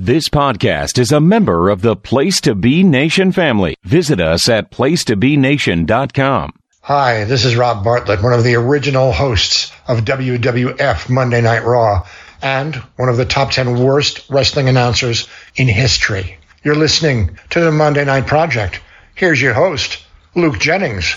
This podcast is a member of the Place to Be Nation family. Visit us at placetobenation.com. Hi, this is Rob Bartlett, one of the original hosts of WWF Monday Night Raw and one of the top 10 worst wrestling announcers in history. You're listening to the Monday Night Project. Here's your host, Luke Jennings.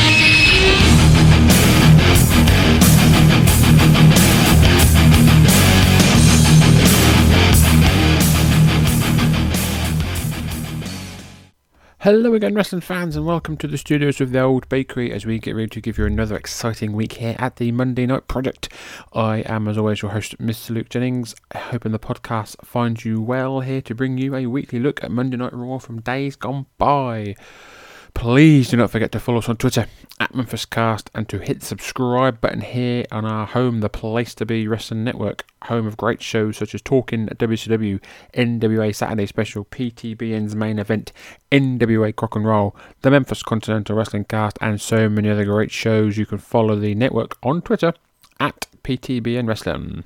Hello again, wrestling fans, and welcome to the studios of the Old Bakery as we get ready to give you another exciting week here at the Monday Night Project. I am, as always, your host, Mr. Luke Jennings. Hoping the podcast finds you well here to bring you a weekly look at Monday Night Raw from days gone by. Please do not forget to follow us on Twitter at MemphisCast and to hit the subscribe button here on our home, the place to be Wrestling Network, home of great shows such as Talking at WCW, NWA Saturday Special, PTBN's main event, NWA Crock and Roll, the Memphis Continental Wrestling Cast, and so many other great shows. You can follow the network on Twitter at PTBN Wrestling.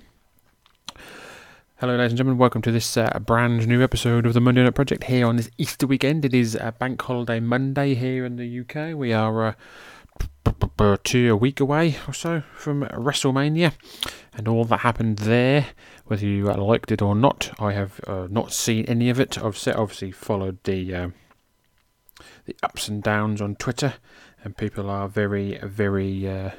Hello, ladies and gentlemen. Welcome to this uh, brand new episode of the Monday Night Project here on this Easter weekend. It is uh, Bank Holiday Monday here in the UK. We are uh, two a week away or so from WrestleMania and all that happened there. Whether you uh, liked it or not, I have uh, not seen any of it. I've obviously followed the um the ups and downs on Twitter, and people are very, very uh,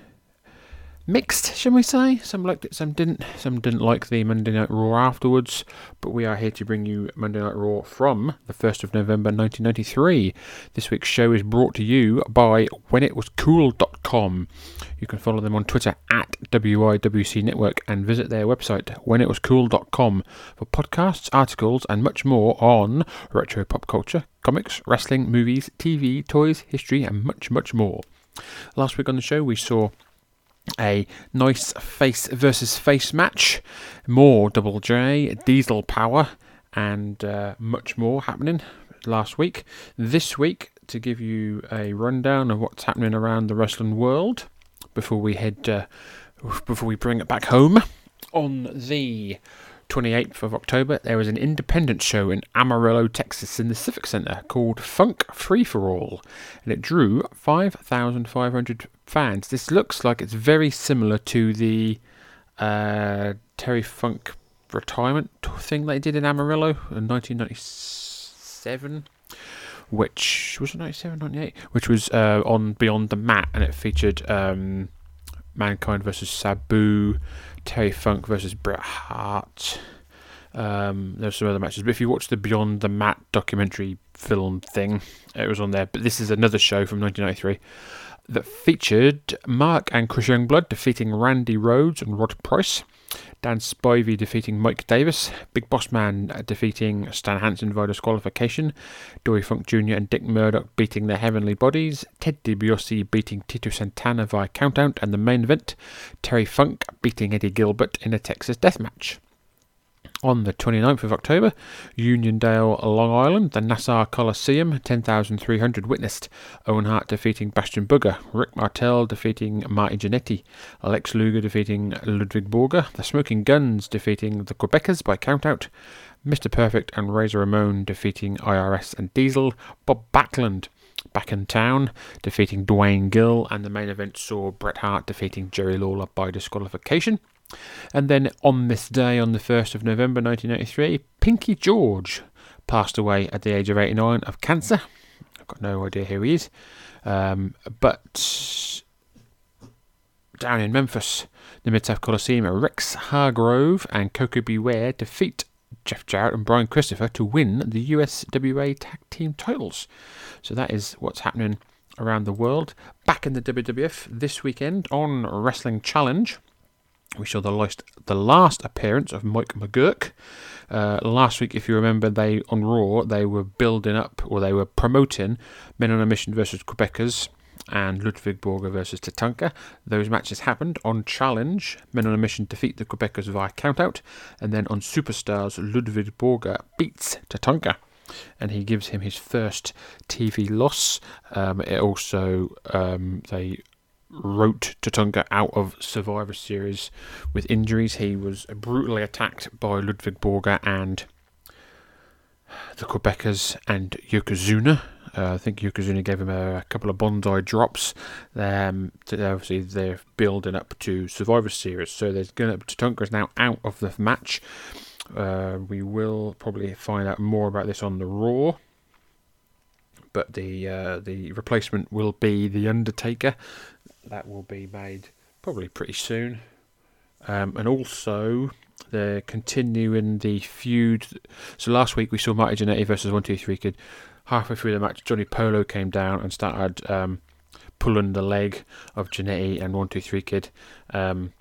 mixed, shall we say? Some liked it, some didn't. Some didn't like the Monday Night Raw afterwards. But we are here to bring you Monday Night Raw from the 1st of November 1993. This week's show is brought to you by WhenItWasCool.com. You can follow them on Twitter at WIWC Network and visit their website WhenItWasCool.com for podcasts, articles, and much more on retro pop culture, comics, wrestling, movies, TV, toys, history, and much, much more. Last week on the show, we saw a nice face versus face match, more Double J, Diesel Power, and uh, much more happening last week. This week, to give you a rundown of what's happening around the wrestling world before we head, uh, before we bring it back home on the 28th of October, there was an independent show in Amarillo, Texas, in the Civic Center called Funk Free for All, and it drew 5,500 fans. This looks like it's very similar to the uh, Terry Funk retirement thing they did in Amarillo in 1997 which was it 97 98 which was uh, on beyond the mat and it featured um, mankind versus sabu terry funk versus bret hart. Um, there's some other matches but if you watch the beyond the mat documentary film thing it was on there. But this is another show from 1993 that featured mark and chris youngblood defeating randy rhodes and rod price Dan Spivey defeating Mike Davis, Big Boss Man defeating Stan Hansen via disqualification, Dory Funk Jr. and Dick Murdoch beating the heavenly bodies, Ted DiBiase beating Tito Santana via countout, and the main event, Terry Funk beating Eddie Gilbert in a Texas death match. On the 29th of October, Uniondale, Long Island, the Nassau Coliseum, 10,300 witnessed Owen Hart defeating Bastion Booger, Rick Martel defeating Marty Jannetty, Alex Luger defeating Ludwig Borga, the Smoking Gunns defeating the Quebecers by countout, Mr. Perfect and Razor Ramon defeating IRS and Diesel, Bob Backlund back in town, defeating Duane Gill, and the main event saw Bret Hart defeating Jerry Lawler by disqualification. And then on this day, on the 1st of November 1983, Pinky George passed away at the age of 89 of cancer. I've got no idea who he is. Um, but down in Memphis, the Mid South Coliseum, Rex Hargrove and Koko B. Ware defeat Jeff Jarrett and Brian Christopher to win the USWA Tag Team titles. So that is what's happening around the world. Back in the WWF this weekend on Wrestling Challenge. We saw the last, the last appearance of Mike McGuirk. Uh, last week, if you remember, they on Raw they were building up or they were promoting Men on a Mission versus Quebecers and Ludwig Borga versus Tatanka. Those matches happened on Challenge. Men on a Mission defeat the Quebecers via countout, and then on Superstars, Ludwig Borga beats Tatanka. And he gives him his first TV loss. Um, it also um, they wrote Tatanka out of Survivor Series with injuries. He was brutally attacked by Ludwig Borga and the Quebecers and Yokozuna. Uh, I think Yokozuna gave him a, a couple of Banzai drops. Um, to, obviously, they're building up to Survivor Series, so there's going to Tatanka is now out of the match. Uh, we will probably find out more about this on the Raw, but the uh, the replacement will be the Undertaker. That will be made probably pretty soon, um, and also they're continuing the feud. So last week we saw Marty Jannetty versus One Two Three Kid. Halfway through the match, Johnny Polo came down and started um, pulling the leg of Jannetty and One Two Three Kid. Um,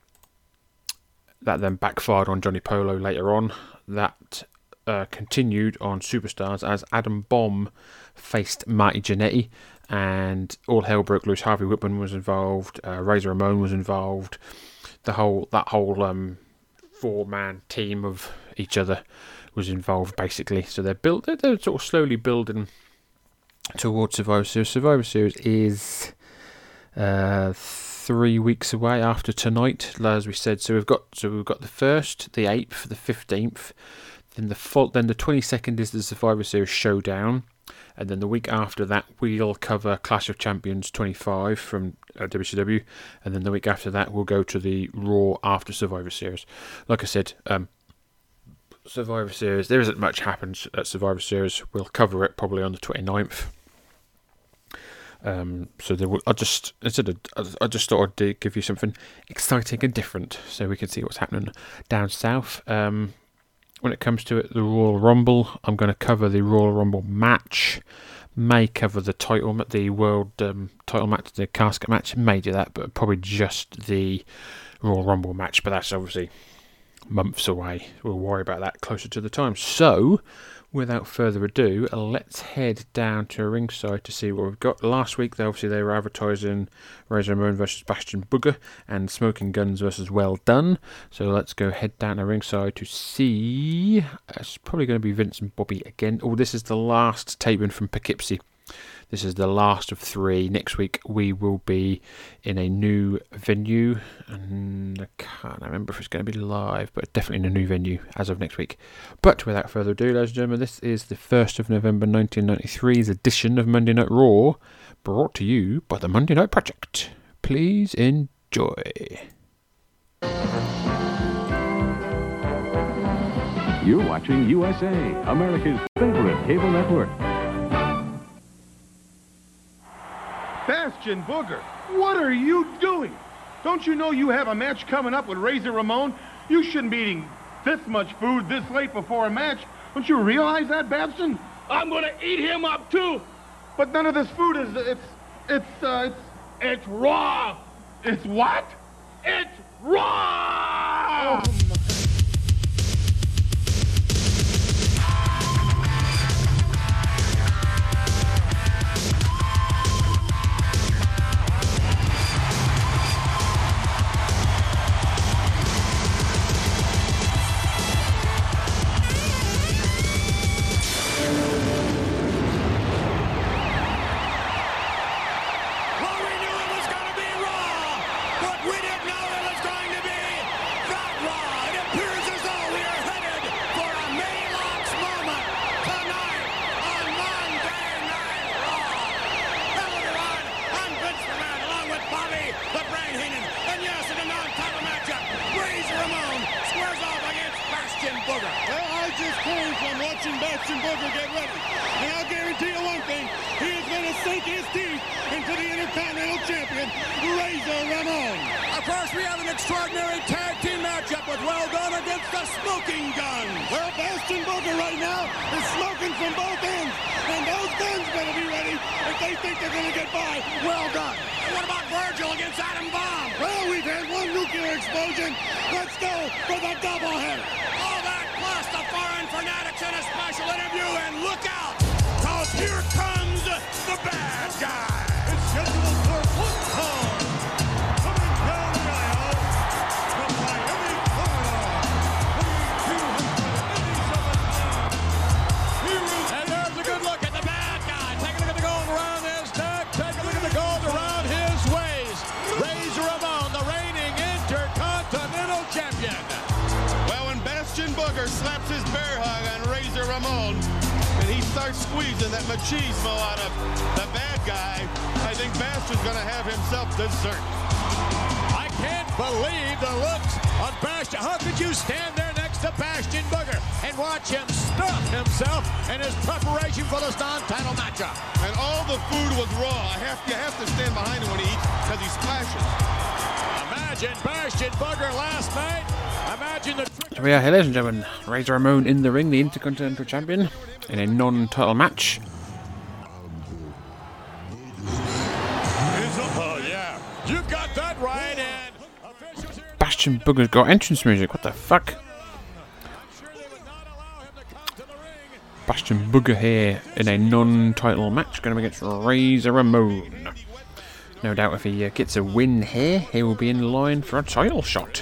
that then backfired on Johnny Polo later on. That uh, continued on Superstars as Adam Bomb faced Marty Jannetty, and all hell broke loose. Harvey Wippleman was involved. Uh, Razor Ramon was involved. The whole that whole um, four man team of each other was involved basically. So they're built. They're, they're sort of slowly building towards Survivor Series. Survivor Series is. Uh, three weeks away after tonight, as we said. So we've got so we've got the first, the eighth, the fifteenth, then the full, then the twenty second is the Survivor Series showdown, and then the week after that we'll cover Clash of Champions twenty five from uh, WCW, and then the week after that we'll go to the Raw after Survivor Series. Like I said, um, Survivor Series there isn't much happens at Survivor Series. We'll cover it probably on the 29th. Um, so there will, I just instead of, I just thought I'd give you something exciting and different, so we can see what's happening down south. Um, when it comes to it, the Royal Rumble, I'm going to cover the Royal Rumble match. May cover the title, the world um, title match, the casket match. May do that, but probably just the Royal Rumble match. But that's obviously months away. We'll worry about that closer to the time. So without further ado, let's head down to ringside to see what we've got. Last week, they obviously they were advertising Razor Ramon versus Bastion Booger and Smoking Gunns versus Well Dunn. So let's go head down to ringside to see. It's probably going to be Vince and Bobby again. Oh, this is the last taping from Poughkeepsie. This is the last of three. Next week we will be in a new venue, and I can't remember if it's going to be live, but definitely in a new venue as of next week. But without further ado, ladies and gentlemen, this is the 1st of November 1993's edition of Monday Night Raw, brought to you by the Monday Night Project. Please enjoy. You're watching USA, America's favorite cable network. Bastion Booger, what are you doing? Don't you know you have a match coming up with Razor Ramon? You shouldn't be eating this much food this late before a match. Don't you realize that, Babson? I'm gonna eat him up too. But none of this food is, it's, it's, uh, it's, It's raw. it's what? It's raw. Well, So we are here, ladies and gentlemen. Razor Ramon in the ring, the Intercontinental Champion, in a non-title match. Oh, yeah. You got that right. And Bastion Booger's got entrance music. What the fuck? sure they would not allow him to come to the ring. Bastion Booger here in a non-title match, going to be against Razor Ramon. No doubt if he uh, gets a win here, he will be in line for a title shot.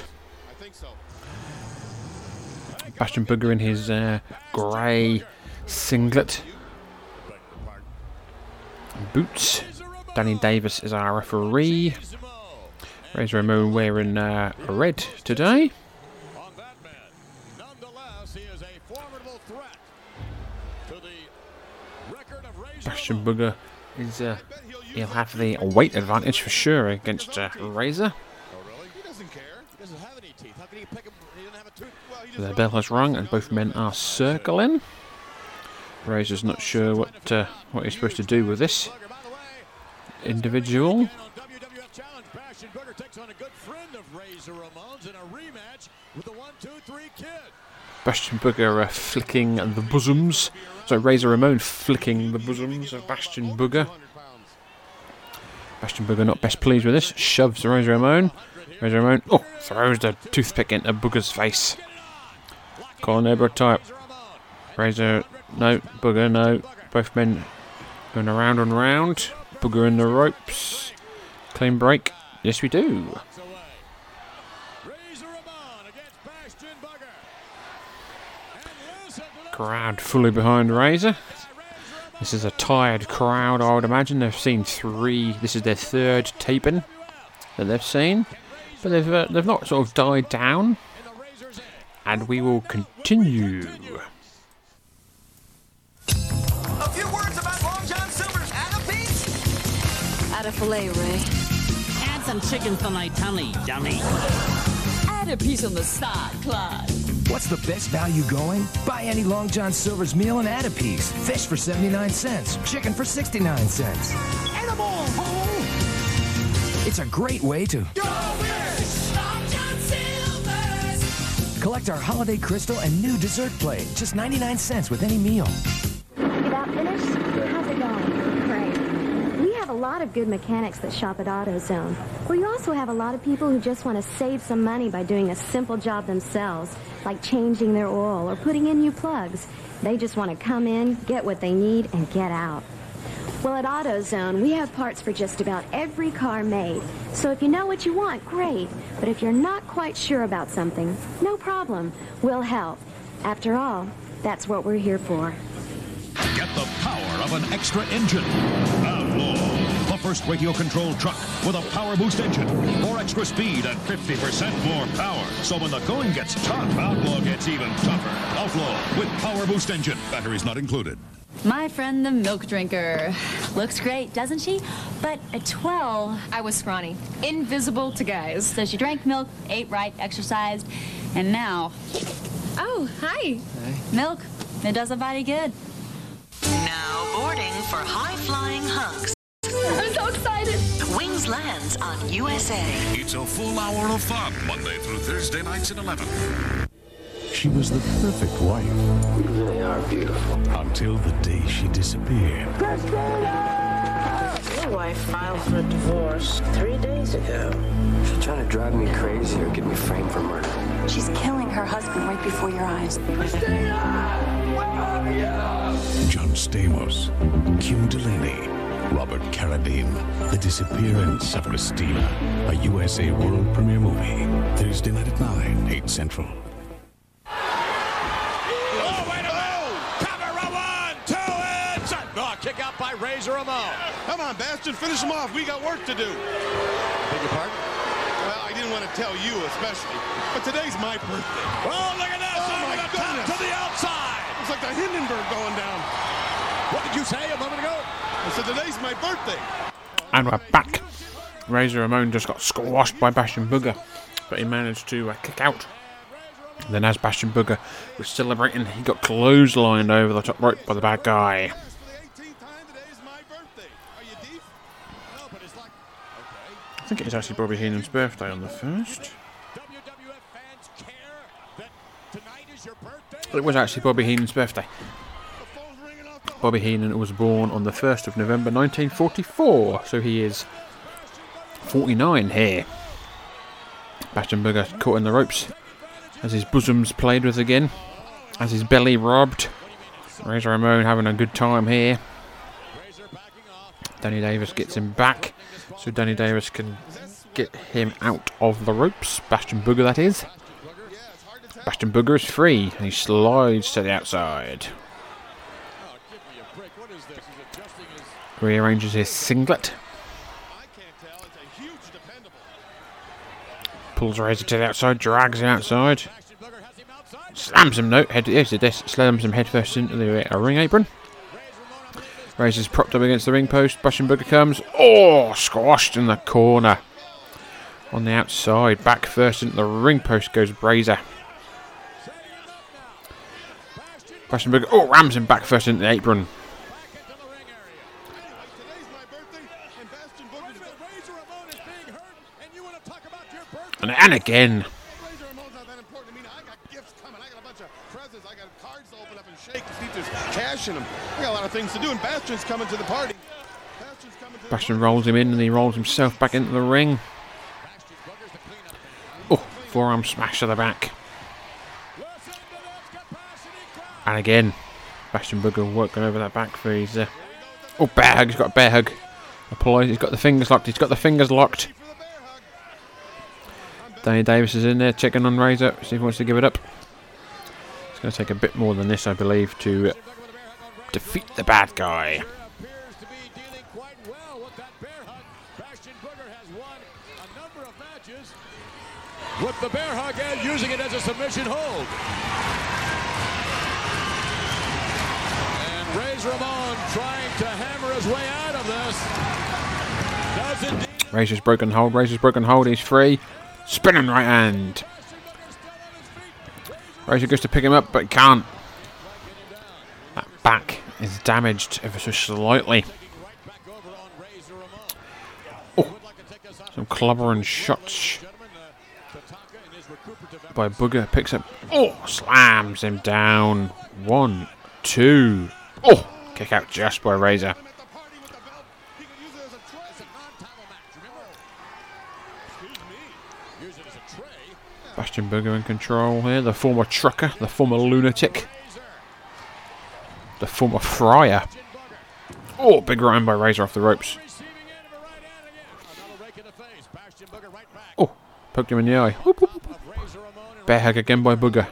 Bastion Booger in his uh, grey singlet boots. Danny Davis is our referee. Razor Ramon wearing uh, red today. Bastion Booger is uh, he'll have the weight advantage for sure against uh, Razor. Oh, really? He doesn't care. He doesn't have any teeth. How can he pick him? He doesn't have a tooth. Well, he just The bell has rung and both men are circling. Razor's not sure what uh, what he's supposed to do with this Booger, by the way, individual. on WWF Challenge, Bastion Booger takes on a good friend of Razor Ramon's in a rematch with the One Two Three Kid. Bastion Booger uh, flicking the bosoms. So Razor Ramon flicking the bosoms of Bastion Booger. Bastion Booger not best pleased with this. Shoves Razor Ramon. Razor Ramon, oh, throws the toothpick into Booger's face. Colin Edward type. Razor, no. Booger, no. Both men going around and round. Booger in the ropes. Clean break. Yes, we do. Crowd fully behind Razor. This is a tired crowd, I would imagine. They've seen three. This is their third taping that they've seen, but they've uh, they've not sort of died down. And we will continue. A few words about Long John Silver's Add a piece? Add a filet, Ray. Add some chicken for my tummy, dummy. Add a piece on the side, Clyde. What's the best value going? Buy any Long John Silver's meal and add a piece. Fish for 79 cents. Chicken for 69 cents. Edible, ho! It's a great way to Go fish! Long John Silver's! collect our holiday crystal and new dessert plate. Just 99 cents with any meal. About finished? How's it going? Great. We have a lot of good mechanics that shop at AutoZone. We also have a lot of people who just want to save some money by doing a simple job themselves, like changing their oil or putting in new plugs. They just want to come in, get what they need, and get out. Well, at AutoZone, we have parts for just about every car made. So if you know what you want, great. But if you're not quite sure about something, no problem. We'll help. After all, that's what we're here for. Get the power of an extra engine. Outlaw, first radio-controlled truck with a power boost engine. More extra speed and 50% more power. So when the going gets tough, Outlaw gets even tougher. Outlaw with power boost engine. Batteries not included. My friend the milk drinker. Looks great, doesn't she? But at 12, I was scrawny. Invisible to guys. So she drank milk, ate right, exercised, and now Oh, hi. Milk. It does a body good. Now boarding for high flying hunks. I'm so excited. Wings lands on USA. It's a full hour of fun, Monday through Thursday nights at 11. She was the perfect wife. You really are beautiful. Until the day she disappeared. Your wife filed for divorce three days ago. She's trying to drive me crazy or get me framed for murder. She's killing her husband right before your eyes. John Stamos, Kim Delaney, Robert Carradine, The Disappearance of Christina, a USA world premiere movie. Thursday night at 9, 8 Central. Oh, kick out by Razor Ramon. Come on, Bastion, finish him off. We got work to do. Beg your pardon? Well, I didn't want to tell you especially, but today's my birthday. Oh, look at this! Oh, my the goodness. to the outside. It's like the Hindenburg going down. What did you say a moment ago? I said today's my birthday. And we're back. Razor Ramon just got squashed by Bastion Booger, but he managed to uh, kick out. Then, as Bastion Booger was celebrating, he got clotheslined over the top rope by the bad guy. I think it is actually Bobby Heenan's birthday on the first. It was actually Bobby Heenan's birthday. Bobby Heenan was born on the 1st of November 1944, so he is 49 here. Bastion Booger caught in the ropes as his bosom's played with again, as his belly robbed. Razor Ramon having a good time here. Danny Davis gets him back, so Danny Davis can get him out of the ropes. Bastion Booger, that is. Bastion Booger is free, and he slides to the outside. Rearranges his singlet. Pulls Razor to the outside, drags him outside. Slams him, no, head, yes, this, slams him headfirst into the uh, ring apron. Razor's propped up against the ring post. Bastion Booger comes. Oh, squashed in the corner. On the outside. Back first into the ring post goes Razor. Bastion Booger. Oh, rams him back first into the apron. And, and again. Shake to see if there's cash in them. I got a lot of things to do, and Bastion's coming to the party. Bastion rolls him in and he rolls himself back into the ring. Oh, forearm smash to the back. And again, Bastion Booger working over that back for his. Uh, oh, bear hug. He's got a bear hug. Applies. He's got the fingers locked. He's got the fingers locked. Danny Davis is in there checking on Razor. See if he wants to give it up. It's going to take a bit more than this, I believe, to defeat the bad guy. with the bear hug and using it as a submission hold. And Razor Ramon trying to hammer his way out of this. Does indeed. Razor's broken hold. Razor's broken hold. He's free. Spinning right hand. Razor goes to pick him up, but can't. That back is damaged ever so slightly. Oh, some clobbering shots by Booger. Picks up. Oh, slams him down. One, two. Oh, kick out just by Razor. Bastion Booger in control here. The former trucker, the former lunatic, the former friar. Oh, big round by Razor off the ropes. Oh, poked him in the eye. Whoop, whoop, whoop. Bear hug again by Booger.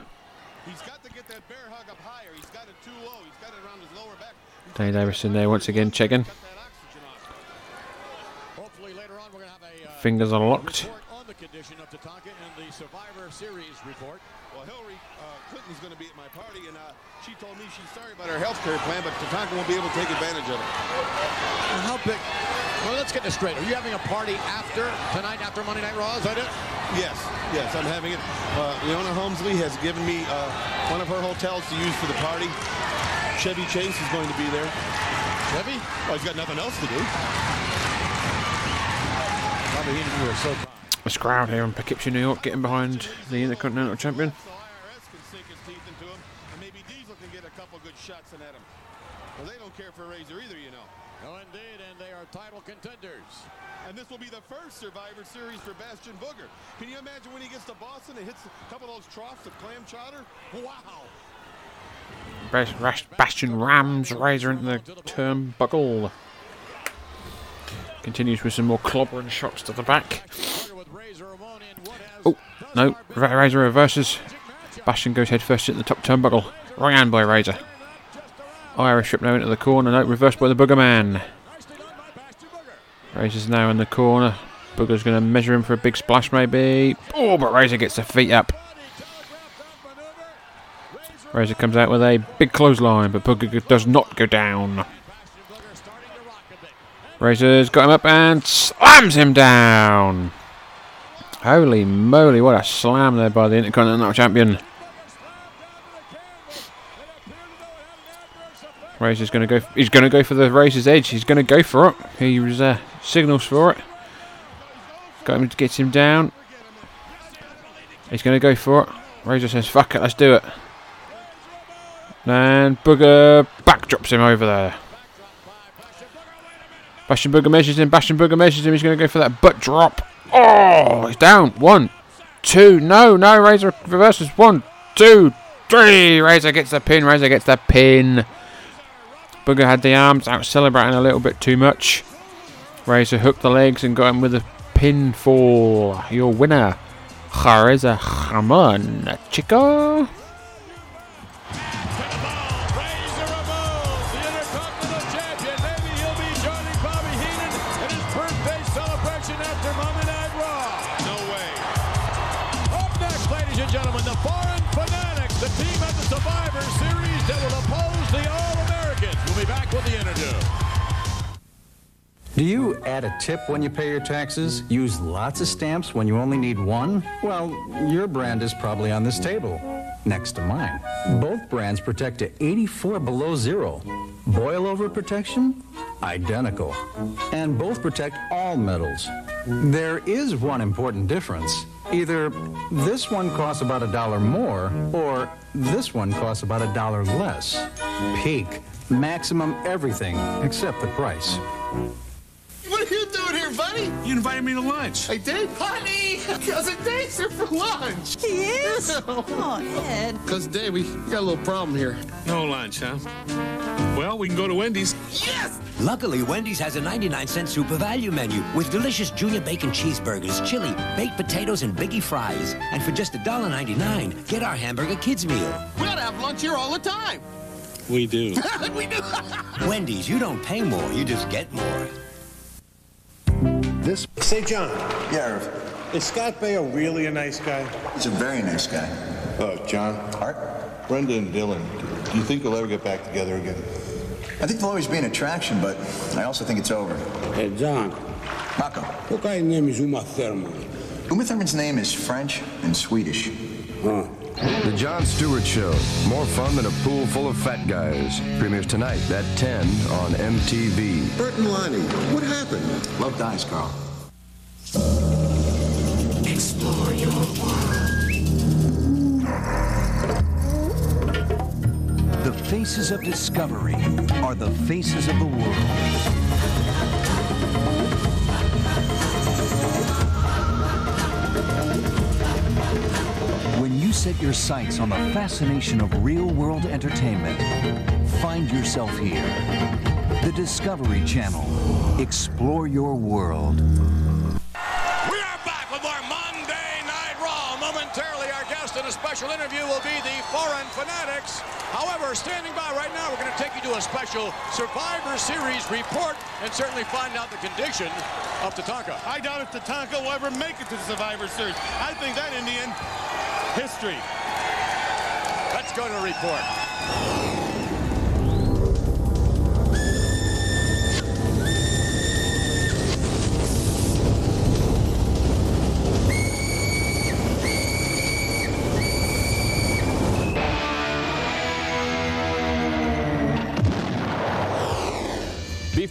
Danny Davis in there once again checking. Fingers are locked. condition of Tatanka in the Survivor Series report. Well, Hillary uh, Clinton's going to be at my party, and uh, she told me she's sorry about her health care plan, but Tatanka won't be able to take advantage of it. Well, how big? Well, let's get this straight. Are you having a party after tonight, after Monday Night Raw? Is that it? Yes, yes, I'm having it. Uh, Leona Helmsley has given me uh, one of her hotels to use for the party. Chevy Chase is going to be there. Chevy? Well, he's got nothing else to do. Bobby Heenan, you are so kind. This crowd here in Poughkeepsie, New York, getting behind the Intercontinental Champion. They don't care for Razor either, you know. No, indeed, and they are title contenders. And this will be the first Survivor Series for Bastion Booger. Can you imagine when he gets to Boston and hits a couple of those troughs of clam chowder? Wow. Bastion rams Razor into the turnbuckle. Continues with some more clobbering shots to the back. Oh, no. Razor reverses. Bastion goes head first into the top turnbuckle. Wrong hand by Razor. Irish whip now into the corner. No, reversed by the Booger Man. Razor's now in the corner. Booger's going to measure him for a big splash, maybe. Oh, but Razor gets the feet up. Razor comes out with a big clothesline, but Booger does not go down. Razor's got him up and slams him down. Holy moly, what a slam there by the Intercontinental Champion. Razor's going to go. He's going to go for the Razor's edge. He's going to go for it. He was uh, signals for it. Got him to get him down. He's going to go for it. Razor says, "Fuck it, let's do it." And Booger backdrops him over there. Bastion Booger measures him. Bastion Booger measures him. He's going to go for that butt drop. Oh, he's down. One, two. No, no. Razor reverses. One, two, three. Razor gets the pin. Razor gets the pin. Booger had the arms out celebrating a little bit too much. Razor hooked the legs and got him with a pinfall. Your winner, Razor Ramon Chico. Do you add a tip when you pay your taxes? Use lots of stamps when you only need one? Well, your brand is probably on this table, next to mine. Both brands protect to 84 below zero. Boil over protection? Identical. And both protect all metals. There is one important difference. Either this one costs about a dollar more, or this one costs about a dollar less. Peak. Maximum everything except the price. What are you doing here, buddy? You invited me to lunch. I did? Honey, cousin Dave's here for lunch. He is? oh, Ed. Cousin Dave, we got a little problem here. No lunch, huh? Well, we can go to Wendy's. Yes! Luckily, Wendy's has a 99 cent super value menu with delicious junior bacon cheeseburgers, chili, baked potatoes, and biggie fries. And for just $1.99, get our hamburger kids meal. We ought to have lunch here all the time. We do. we do. Wendy's, you don't pay more, you just get more. This. Say, John. Yeah. Is Scott Baio really a nice guy? He's a very nice guy. Oh, John. Art? Brenda and Dylan. Do you think they'll ever get back together again? I think there'll always be an attraction, but I also think it's over. Hey, John. Marco. What guy's name is Uma Thurman? Uma Thurman's name is French and Swedish. Huh. The Jon Stewart Show. More fun than a pool full of fat guys. Premieres tonight at 10 on MTV. Bert and Lonnie, what happened? Love dies, Carl. Explore your world. The faces of discovery are the faces of the world. You set your sights on the fascination of real world entertainment, find yourself here. The Discovery Channel. Explore your world. We are back with our Monday Night Raw. Momentarily, our guest guest in a special interview will be the Foreign Fanatics. However, standing by right now, we're going to take you to a special Survivor Series report and certainly find out the condition of Tatanka. I doubt if Tatanka will ever make it to the Survivor Series. I think that Indian, history. Let's go to the report.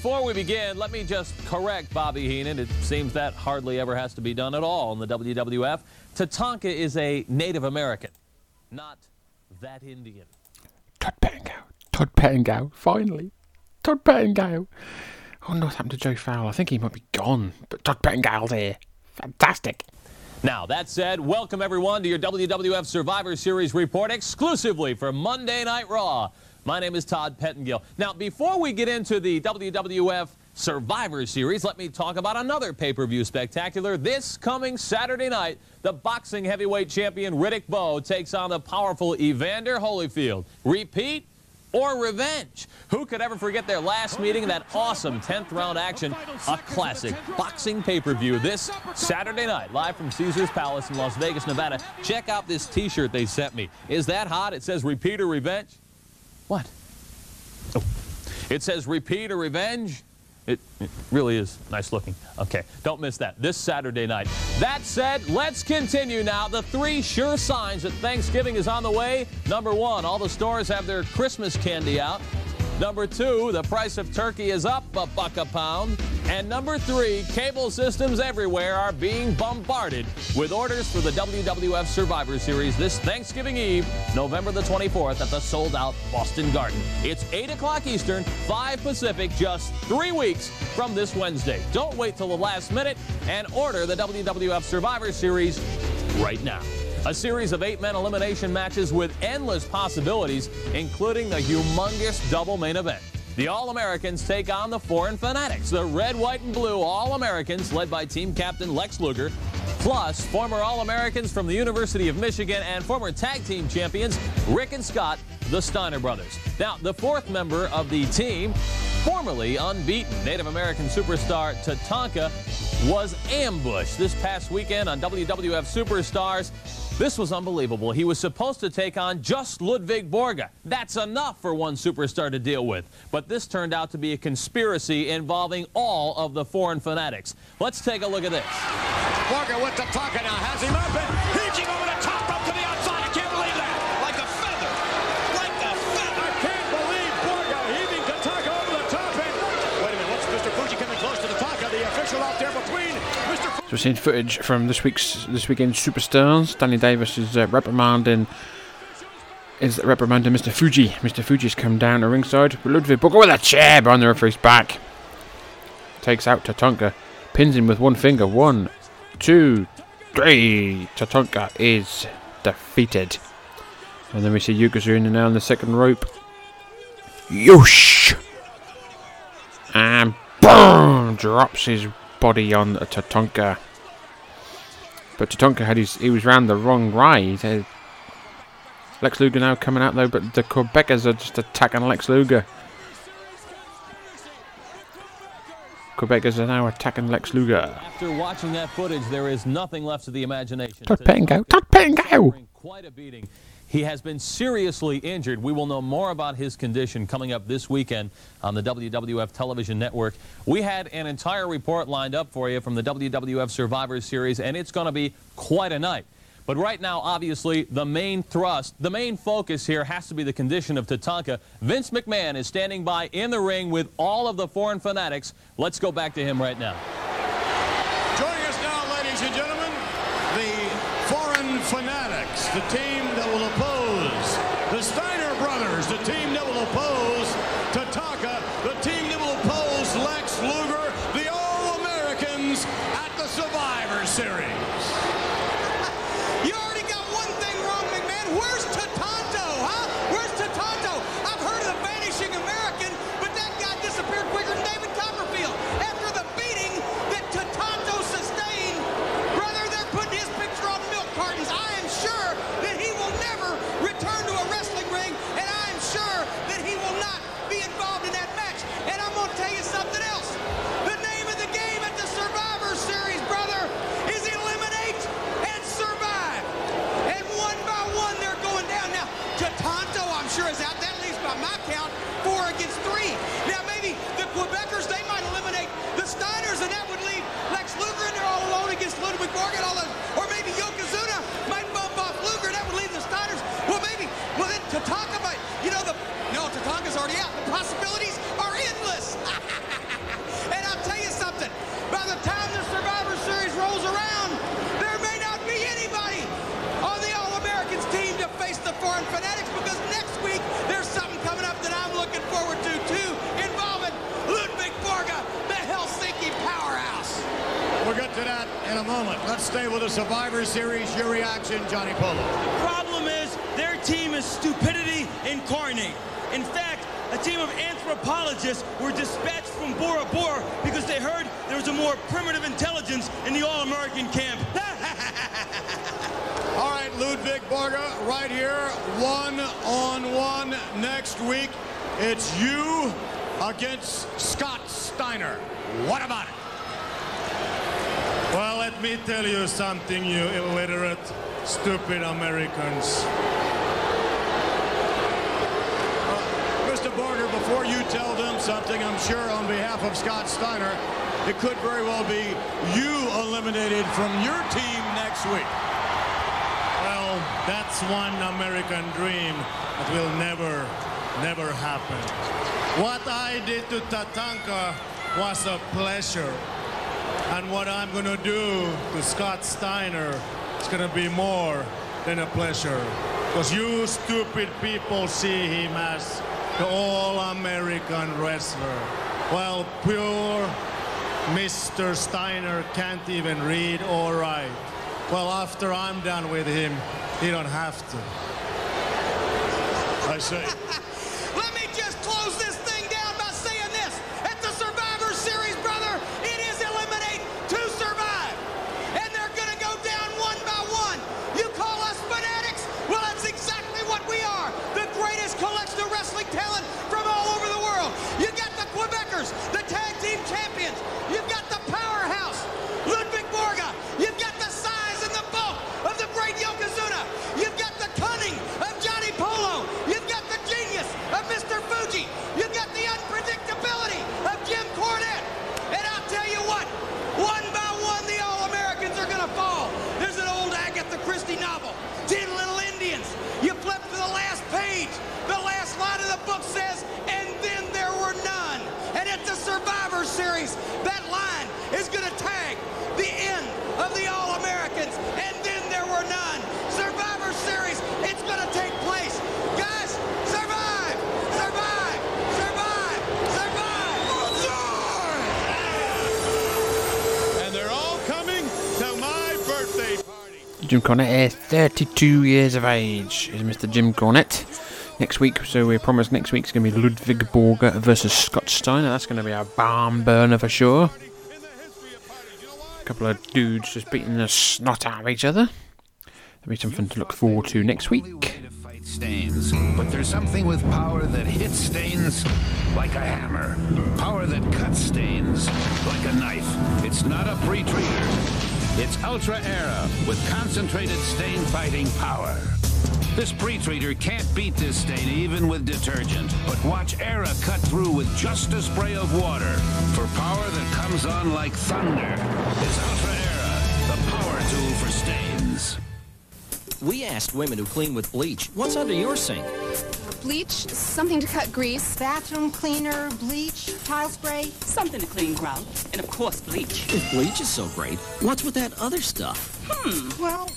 Before we begin, let me just correct Bobby Heenan. It seems that hardly ever has to be done at all in the WWF. Tatanka is a Native American, not that Indian. Todd Pettengill. Todd Pettengill. Finally. Todd Pettengill. Oh, I wonder what's happened to Joe Fowler. I think he might be gone. But Todd Pettengill's here. Fantastic. Now, that said, welcome everyone to your WWF Survivor Series report exclusively for Monday Night Raw. My name is Todd Pettengill. Now, before we get into the WWF Survivor Series, let me talk about another pay-per-view spectacular. This coming Saturday night, the boxing heavyweight champion Riddick Bowe takes on the powerful Evander Holyfield. Repeat or revenge? Who could ever forget their last meeting that awesome 10th round action? A classic boxing pay-per-view this Saturday night, live from Caesars Palace in Las Vegas, Nevada. Check out this t-shirt they sent me. Is that hot? It says repeat or revenge. What? Oh. It says repeat or revenge. It, it, really is nice looking. Okay, don't miss that this Saturday night. That said, let's continue now. The three sure signs that Thanksgiving is on the way. Number one, all the stores have their Christmas candy out. Number two, the price of turkey is up a buck a pound. And number three, cable systems everywhere are being bombarded with orders for the WWF Survivor Series this Thanksgiving Eve, November the 24th at the sold out Boston Garden. It's 8 o'clock Eastern, 5 Pacific, just three weeks from this Wednesday. Don't wait till the last minute and order the WWF Survivor Series right now. A series of eight-man elimination matches with endless possibilities, including the humongous double main event. The All-Americans take on the Foreign Fanatics, the red, white, and blue All-Americans led by team captain Lex Luger, plus former All-Americans from the University of Michigan and former tag team champions Rick and Scott, the Steiner brothers. Now, the fourth member of the team, formerly unbeaten Native American superstar Tatanka, was ambushed this past weekend on WWF Superstars. This was unbelievable. He was supposed to take on just Ludwig Borga. That's enough for one superstar to deal with. But this turned out to be a conspiracy involving all of the foreign fanatics. Let's take a look at this. Borga with the Tatanka now has him and reaching over the top rope to the outside. I can't believe that. Like a feather. Like a feather. I can't believe Borga heaving Tatanka over the top. And wait a minute. What's Mr. Fuji coming close to Tatanka? The official out there between Mr. Fuji. So we're seeing footage from this week's this weekend's superstars. Danny Davis is uh, reprimanding is reprimanding Mr. Fuji. Mr. Fuji's come down to ringside. But Ludwig Borga with a chair behind the referee's back. Takes out Tatanka. Pins him with one finger. One, two, three. Tatanka is defeated. And then we see Yokozuna now on the second rope. Yoosh! And boom! Drops his body on Tatanka. But Tatanka had his he was round the wrong right. Uh, Lex Luger now coming out though, but the Quebecers are just attacking Lex Luger. Quebecers are now attacking Lex Luger. After watching that footage, there is nothing left to the imagination. Todd Pettengill. Quite a beating. He has been seriously injured. We will know more about his condition coming up this weekend on the WWF television network. We had an entire report lined up for you from the WWF Survivor Series, and it's going to be quite a night. But right now, obviously, the main thrust, the main focus here has to be the condition of Tatanka. Vince McMahon is standing by in the ring with all of the foreign fanatics. Let's go back to him right now. Joining us now, ladies and gentlemen, the Foreign The team that will oppose the Steiner brothers, the team that will oppose Tatanka, the team that will oppose Lex Luger, the All-Americans at the Survivor Series. You already got one thing wrong, McMahon. Where's Tatanto, huh? Where's Tatanto? I've heard of the vanishing American, but that guy disappeared quicker than David Copperfield. After the beating that Tatanto sustained, brother, they're putting his picture on milk cartons. I am sure that sure is out. That leaves, by my count, four against three. Now, maybe the Quebecers, they might eliminate the Steiners, and that would leave Lex Luger in there all alone against Ludwig Borga. All those, or maybe Yokozuna might bump off Luger, and that would leave the Steiners. Well, maybe, well, then Tatanka might, you know, the, no, Tatanka's already out. The possibilities are endless. and I'll tell you something. By the time the Survivor Series rolls around, there may not be anybody on the All-Americans team to face the foreign fanatics because next week there's something coming up that I'm looking forward to too, involving Ludwig Borga, the Helsinki powerhouse. We'll get to that in a moment. Let's stay with the Survivor Series. Your reaction, Johnny Polo. The problem is, their team is stupidity incarnate. In fact, a team of anthropologists were dispatched from Bora Bora because they heard there was a more primitive intelligence in the All-American camp. All right, Ludwig Borga, right here, one on one next week. It's you against Scott Steiner. What about it? Let me tell you something, you illiterate, stupid Americans. Uh, Mr. Borga, before you tell them something, I'm sure on behalf of Scott Steiner, it could very well be you eliminated from your team next week. Well, that's one American dream that will never, never happen. What I did to Tatanka was a pleasure. And what I'm going to do to Scott Steiner is going to be more than a pleasure. Because you stupid people see him as the all-American wrestler. Well, pure Mr. Steiner can't even read or write. Well, after I'm done with him, he don't have to. I say. Let me just close this thing down by saying this. At the Survivor Series, brother, it is eliminate to survive. And they're going to go down one by one. You call us fanatics? Well, that's exactly what we are. The greatest collection of wrestling talent from all over the world. You got the Quebecers, the tag team champions. You've got the powerhouse, Ludwig Borga. You've got the size and the bulk of the great Yokozuna. You've got the cunning of Johnny Polo. You've got the genius of Mr. Fuji. You've got the unpredictability of Jim Cornette. And I'll tell you what, one by one, the All-Americans are going to fall. There's an old Agatha Christie novel, Ten Little Indians. You flip to the last page. The last line of the book says, and then there were none. And at the Survivor Series, that line is going to tag the end of the All-Americans. And then there were none. Survivor Series, it's going to take place. Guys, survive! Survive! Survive! Survive! And they're all coming to my birthday party. Jim Cornette is 32 years of age, is Mr. Jim Cornette. Next week, so we promise next week's going to be Ludwig Borga versus Scott Steiner. That's going to be a barn burner for sure. A couple of dudes just beating the snot out of each other. That'll be something to look forward to next week. stains. But there's something with power that hits stains like a hammer. Power that cuts stains like a knife. It's not a pre-treater. It's Ultra Era with concentrated stain fighting power. This pre-treater can't beat this stain even with detergent. But watch Era cut through with just a spray of water for power that comes on like thunder. It's Ultra Era, the power tool for stains. We asked women who clean with bleach, what's under your sink? Bleach, something to cut grease. Bathroom cleaner, bleach, tile spray. Something to clean grout. And of course, bleach. If bleach is so great, what's with that other stuff? Hmm. Well,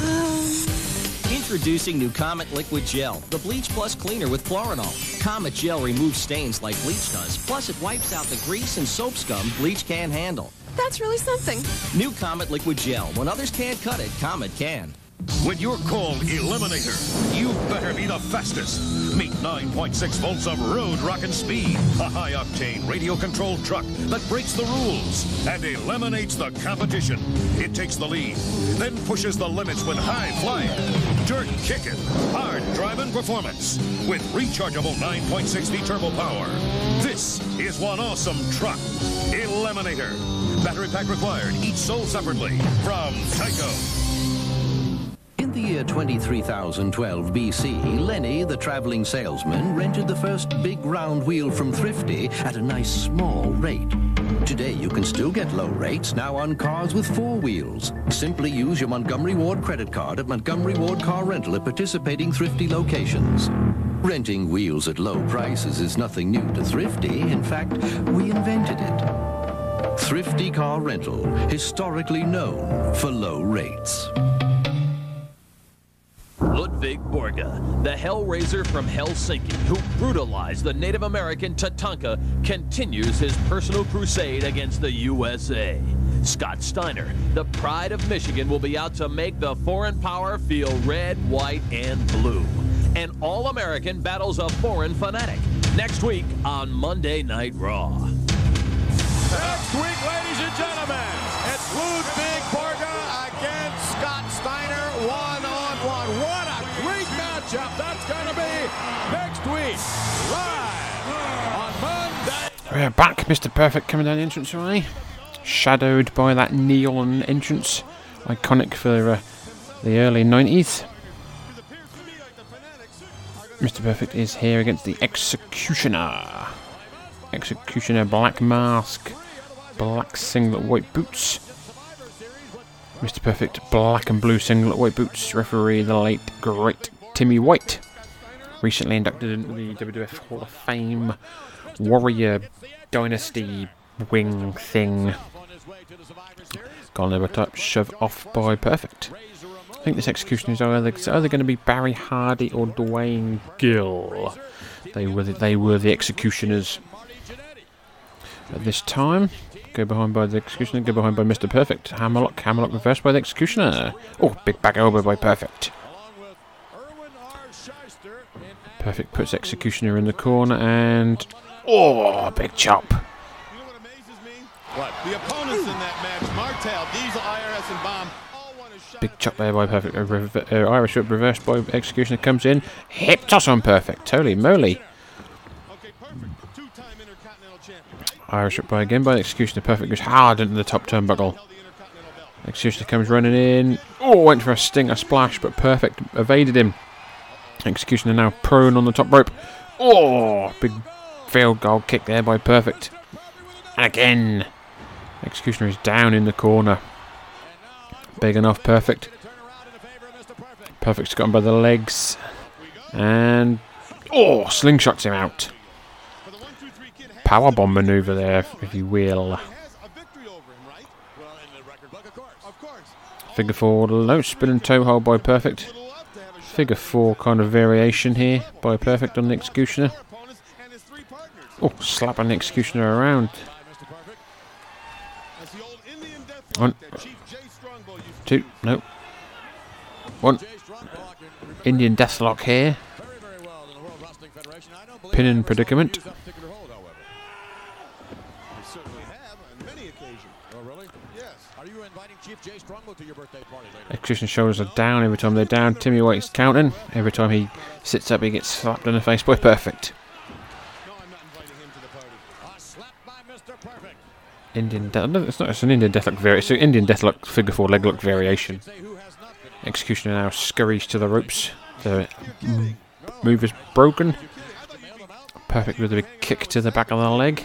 um, Introducing new Comet Liquid Gel, the bleach plus cleaner with chlorinol. Comet Gel removes stains like bleach does, plus it wipes out the grease and soap scum bleach can't handle. that's really something. New Comet Liquid Gel. When others can't cut it, Comet can. When you're called Eliminator, you better be the fastest. Meet 9.6 volts of road rockin' speed, a high-octane radio-controlled truck that breaks the rules and eliminates the competition. It takes the lead, then pushes the limits with high-flying, dirt-kicking, hard-driving performance with rechargeable 9.6V turbo power. This is one awesome truck, Eliminator. Battery pack required, each sold separately from Tyco. In the year 23,012 BC, Lenny, the traveling salesman, rented the first big round wheel from Thrifty at a nice small rate. Today, you can still get low rates now on cars with four wheels. Simply use your Montgomery Ward credit card at Montgomery Ward Car Rental at participating Thrifty locations. Renting wheels at low prices is nothing new to Thrifty. In fact, we invented it. Thrifty Car Rental, historically known for low rates. Ludwig Borga, the Hellraiser from Helsinki, who brutalized the Native American Tatanka, continues his personal crusade against the USA. Scott Steiner, the pride of Michigan, will be out to make the foreign power feel red, white, and blue. An All American battles a foreign fanatic. Next week on Monday Night Raw. Next week, ladies next week, live on Monday. We're back, Mr. Perfect coming down the entrance way, shadowed by that neon entrance, iconic for uh, the early 90s. Mr. Perfect is here against the Executioner. Executioner black mask, black singlet, white boots. Mr. Perfect black and blue singlet, white boots. Referee the late great Timmy White, recently inducted into the WWF Hall of Fame. Warrior Dynasty wing thing. Gone over top, shoved off by Perfect. I think this execution is either, either going to be Barry Hardy or Duane Gill. They were the, they were the executioners at this time. Go behind by the executioner, go behind by Mr. Perfect. Hammerlock, Hammerlock reversed by the executioner. Oh, big back elbow by Perfect. Perfect puts executioner in the corner and oh, big chop. What? The opponents in that match, Martel, Diesel, IRS, and Bomb, Big chop there by Perfect. Uh, rev- uh, Irish whip reversed by Executioner comes in. Hip toss on Perfect. Holy moly. Irish whip by again by Executioner. Perfect goes hard into the top turnbuckle. Executioner comes running in. Oh, went for a sting, a splash, but Perfect evaded him. Executioner now prone on the top rope. Oh, big field goal kick there by Perfect. Again. Executioner is down in the corner. Big enough, perfect. Perfect's got him by the legs. And. Oh, slingshots him out. Powerbomb maneuver there, if you will. Figure four, low spinning toe hold by Perfect. Figure four kind of variation here by Perfect on the Executioner. Oh, slap an Executioner around. One, two, no. One. Indian Deathlock here. Pin in predicament. Execution shoulders are down every time they're down. Timmy White's counting. Every time he sits up, he gets slapped in the face by Perfect. Indian death. No, it's not. It's an Indian deathlock vari. It's an Indian deathlock figure four leg lock variation. Executioner now scurries to the ropes. The move is broken. Perfect with a big kick to the back of the leg.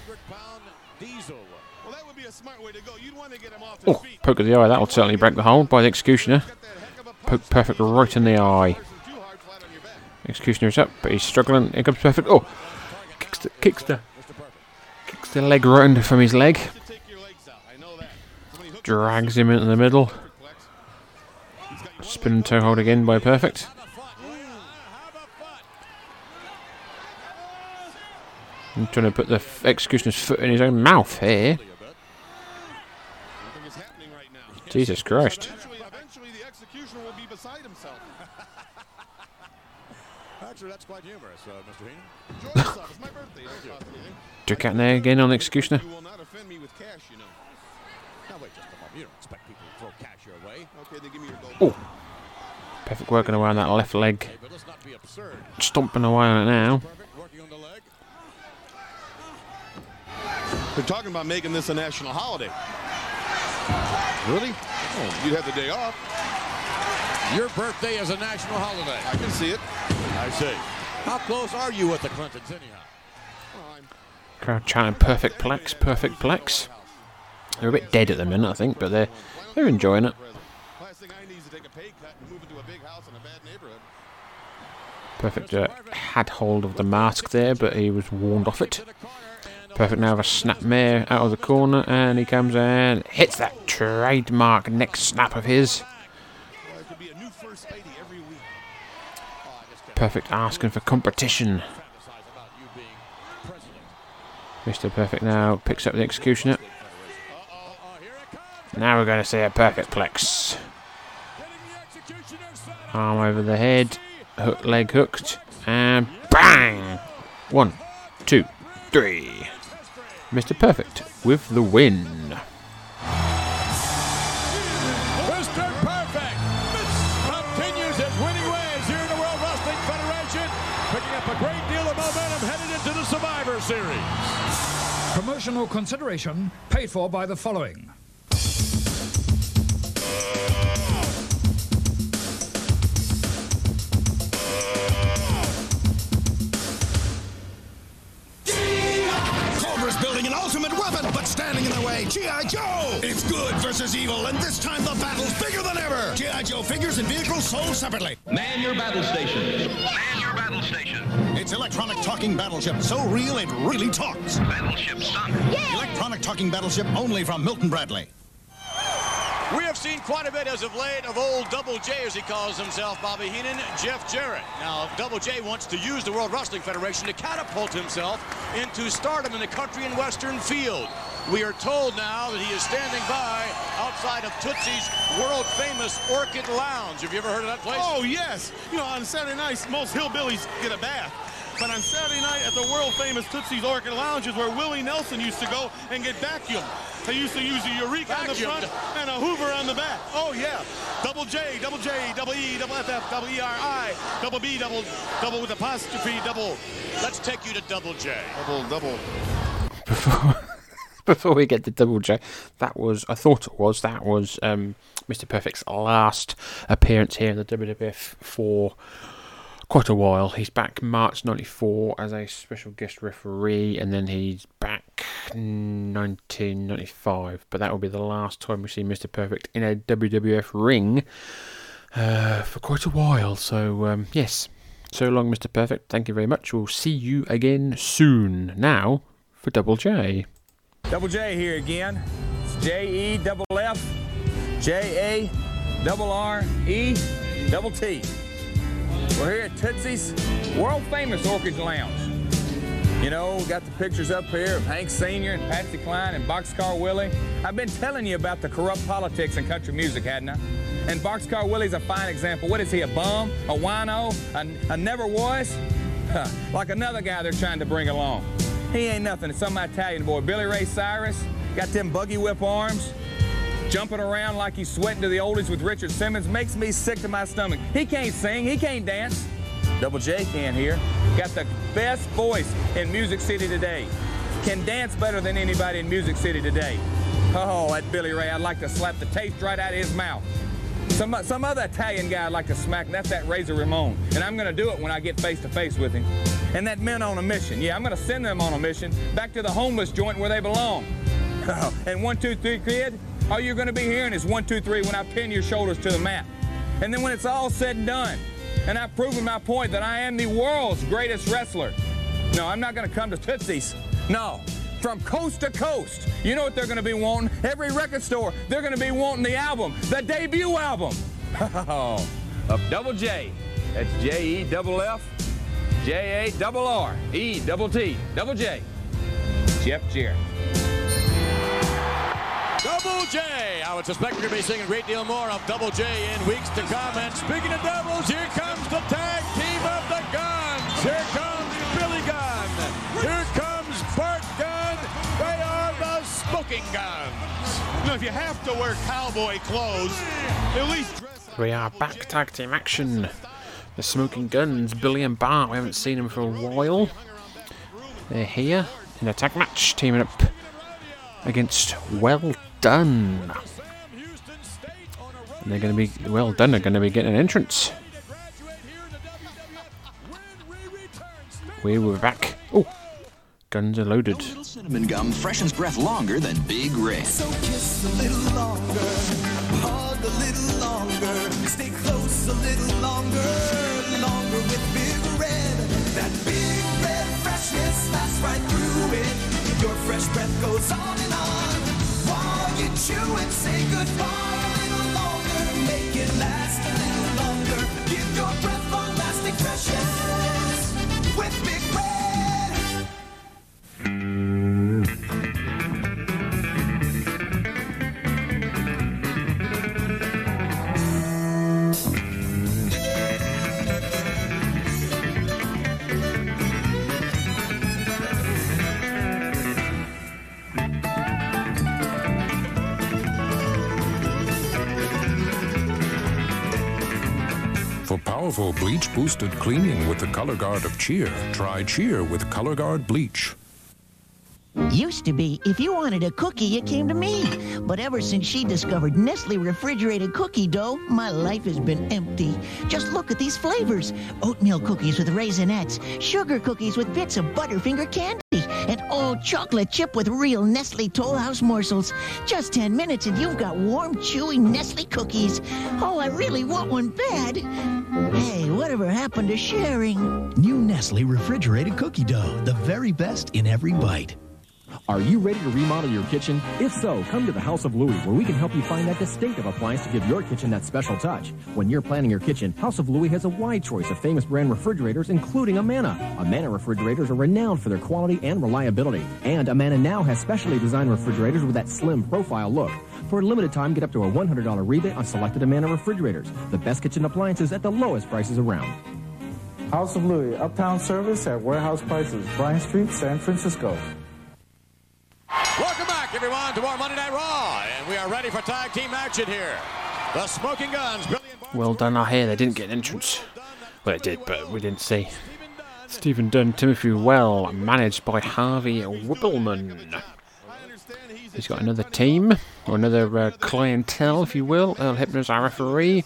poke of the eye. That'll certainly break the hold by the Executioner. Poke Perfect right in the eye. Executioner is up, but he's struggling. Here comes Perfect. Oh, kicks the, kicks the, kicks the leg round from his leg. Drags him into the middle. Spin and toe hold again by Perfect. I'm trying to put the executioner's foot in his own mouth here. Jesus Christ. Eventually, eventually the executioner will be beside himself. Actually, that's quite humorous, uh, Mr. Heenan. Enjoy yourself. It's my birthday. Out there again on the Executioner. You will not offend me with cash, you know. Now, wait just a moment. You don't expect people to throw cash your way. Okay, then give me your gold. Oh. Perfect working away on that left leg. Hey, but let's not be absurd. Stomping away on it now. Perfect, working on the leg. They're talking about making this a national holiday. Really? Oh, you'd have the day off. Your birthday is a national holiday. I can see it. I see. How close are you with the Clintons, anyhow? Crowd chanting perfect plex, perfect plex. They're a bit dead at the minute, I think, but they're they're enjoying it. Last thing I need is to take a pay cut and move into a big house in a bad neighborhood. Perfect uh, had hold of the mask there, but he was warned off it. Perfect now a snap mare out of the corner, and he comes in, hits that trademark neck snap of his. Perfect asking for competition. Mr. Perfect now picks up the executioner. Now we're going to see a perfect plex. Arm over the head, hook leg hooked, and bang! One, two, three. Mr. Perfect with the win. Mr. Perfect continues his winning ways here in the World Wrestling Federation, picking up a great deal of momentum headed into the Survivor Series. Promotional consideration paid for by the following. Cobra's building an ultimate weapon, but standing in their way, G.I. Joe! It's good versus evil, and this time the battle's bigger than ever! G.I. Joe figures and vehicles sold separately. Man your battle station. Man your battle station. It's electronic talking battleship, so real it really talks. Battleship sunk. Electronic talking battleship only from Milton Bradley. We have seen quite a bit as of late of old Double J, as he calls himself, Bobby Heenan, Jeff Jarrett. Now, Double J wants to use the World Wrestling Federation to catapult himself into stardom in the country and western field. We are told now that he is standing by outside of Tootsie's world-famous Orchid Lounge. Have you ever heard of that place? Oh, yes. You know, on Saturday nights, most hillbillies get a bath. But on Saturday night at the world-famous Tootsie's Orchid Lounge is where Willie Nelson used to go and get vacuumed. They used to use a Eureka on the front and a Hoover on the back. Oh, yeah. Double J, double J, double E, double F, F, double ERI, double B, double, double with apostrophe, double. Let's take you to Double J. Double, double. before before we get to double J, that was I thought it was that was um, Mr. Perfect's last appearance here in the WWF for quite a while. He's back March '94 as a special guest referee, and then he's back 1995. But that will be the last time we see Mr. Perfect in a WWF ring uh, for quite a while. So um, yes. So long, Mr. Perfect. Thank you very much. We'll see you again soon. Now for Double J. Double J here again. J E double F J A double R E double T. We're here at Tootsie's world famous Orchid Lounge. You know, we got the pictures up here of Hank Sr. and Patsy Cline and Boxcar Willie. I've been telling you about the corrupt politics in country music, hadn't I? And Boxcar Willie's a fine example. What is he, a bum? A wino? A, a never was? Like another guy they're trying to bring along. He ain't nothing. It's some Italian boy. Billy Ray Cyrus, got them buggy whip arms, jumping around like he's sweating to the oldies with Richard Simmons. Makes me sick to my stomach. He can't sing, he can't dance. Double J can here. Got the best voice in Music City today. Can dance better than anybody in Music City today. Oh, that Billy Ray, I'd like to slap the taste right out of his mouth. Some, some other Italian guy I'd like to smack, and that's that Razor Ramon. And I'm going to do it when I get face to face with him. And that men on a mission. Yeah, I'm going to send them on a mission back to the homeless joint where they belong. and one, two, three, kid, all you're going to be hearing is one, two, three when I pin your shoulders to the mat. And then when it's all said and done, and I've proven my point that I am the world's greatest wrestler. No, I'm not going to come to Tootsie's. No. From coast to coast. You know what they're going to be wanting? Every record store, they're going to be wanting the album, the debut album. of Double J. That's J E double F, J A double R, E double T, double J. Jeff Jarrett. Double J. I would suspect we're going to be seeing a great deal more of Double J in weeks to come. And speaking of doubles, here comes the tag team of the Gunns. Here comes Billy Gunn. Here comes Bart Gunn. They are the Smoking Gunns. You know, if you have to wear cowboy clothes, at least dress We are back tag team action. The Smoking Gunns, Billy and Bart. We haven't seen them for a while. They're here in a tag match, teaming up against Well Dunn. And they're going to be Well Done. they're going to be getting an entrance. We were back. Oh, guns are loaded. Cinnamon gum freshens breath longer than Big Red. So kiss a little longer, hug a little longer, stay close a little longer, longer with Big Red. That Big Red freshness lasts right through it. Your fresh breath goes on and on. While you chew and say goodbye a little longer, make it last a little longer. Give your breath long lasting freshness with Big powerful bleach boosted cleaning with the color guard of cheer, try cheer with color guard bleach. Used to be, if you wanted a cookie, you came to me. But ever since she discovered Nestle refrigerated cookie dough, my life has been empty. Just look at these flavors oatmeal cookies with raisinets, sugar cookies with bits of Butterfinger candy, all chocolate chip with real Nestle Toll House morsels. Just 10 minutes and you've got warm, chewy Nestle cookies. Oh, I really want one bad. Hey, whatever happened to sharing? New Nestle refrigerated cookie dough, the very best in every bite. Are you ready to remodel your kitchen? If so, come to the House of Louie, where we can help you find that distinctive appliance to give your kitchen that special touch. When you're planning your kitchen, House of Louie has a wide choice of famous brand refrigerators, including Amana. Amana refrigerators are renowned for their quality and reliability. And Amana now has specially designed refrigerators with that slim profile look. For a limited time, get up to a $100 rebate on selected Amana refrigerators. The best kitchen appliances at the lowest prices around. House of Louie, uptown service at warehouse prices, Bryant Street, San Francisco. Welcome back, everyone, to our Monday Night Raw. And we are ready for tag team action here. The Smoking Gunns, Billy Well Dunn, I hear they didn't get an entrance. Well, they did, but we didn't see. Steven Dunn, Timothy Well, managed by Harvey Wippleman. He's got another team, or another uh, clientele, if you will. Earl Hebner's our referee.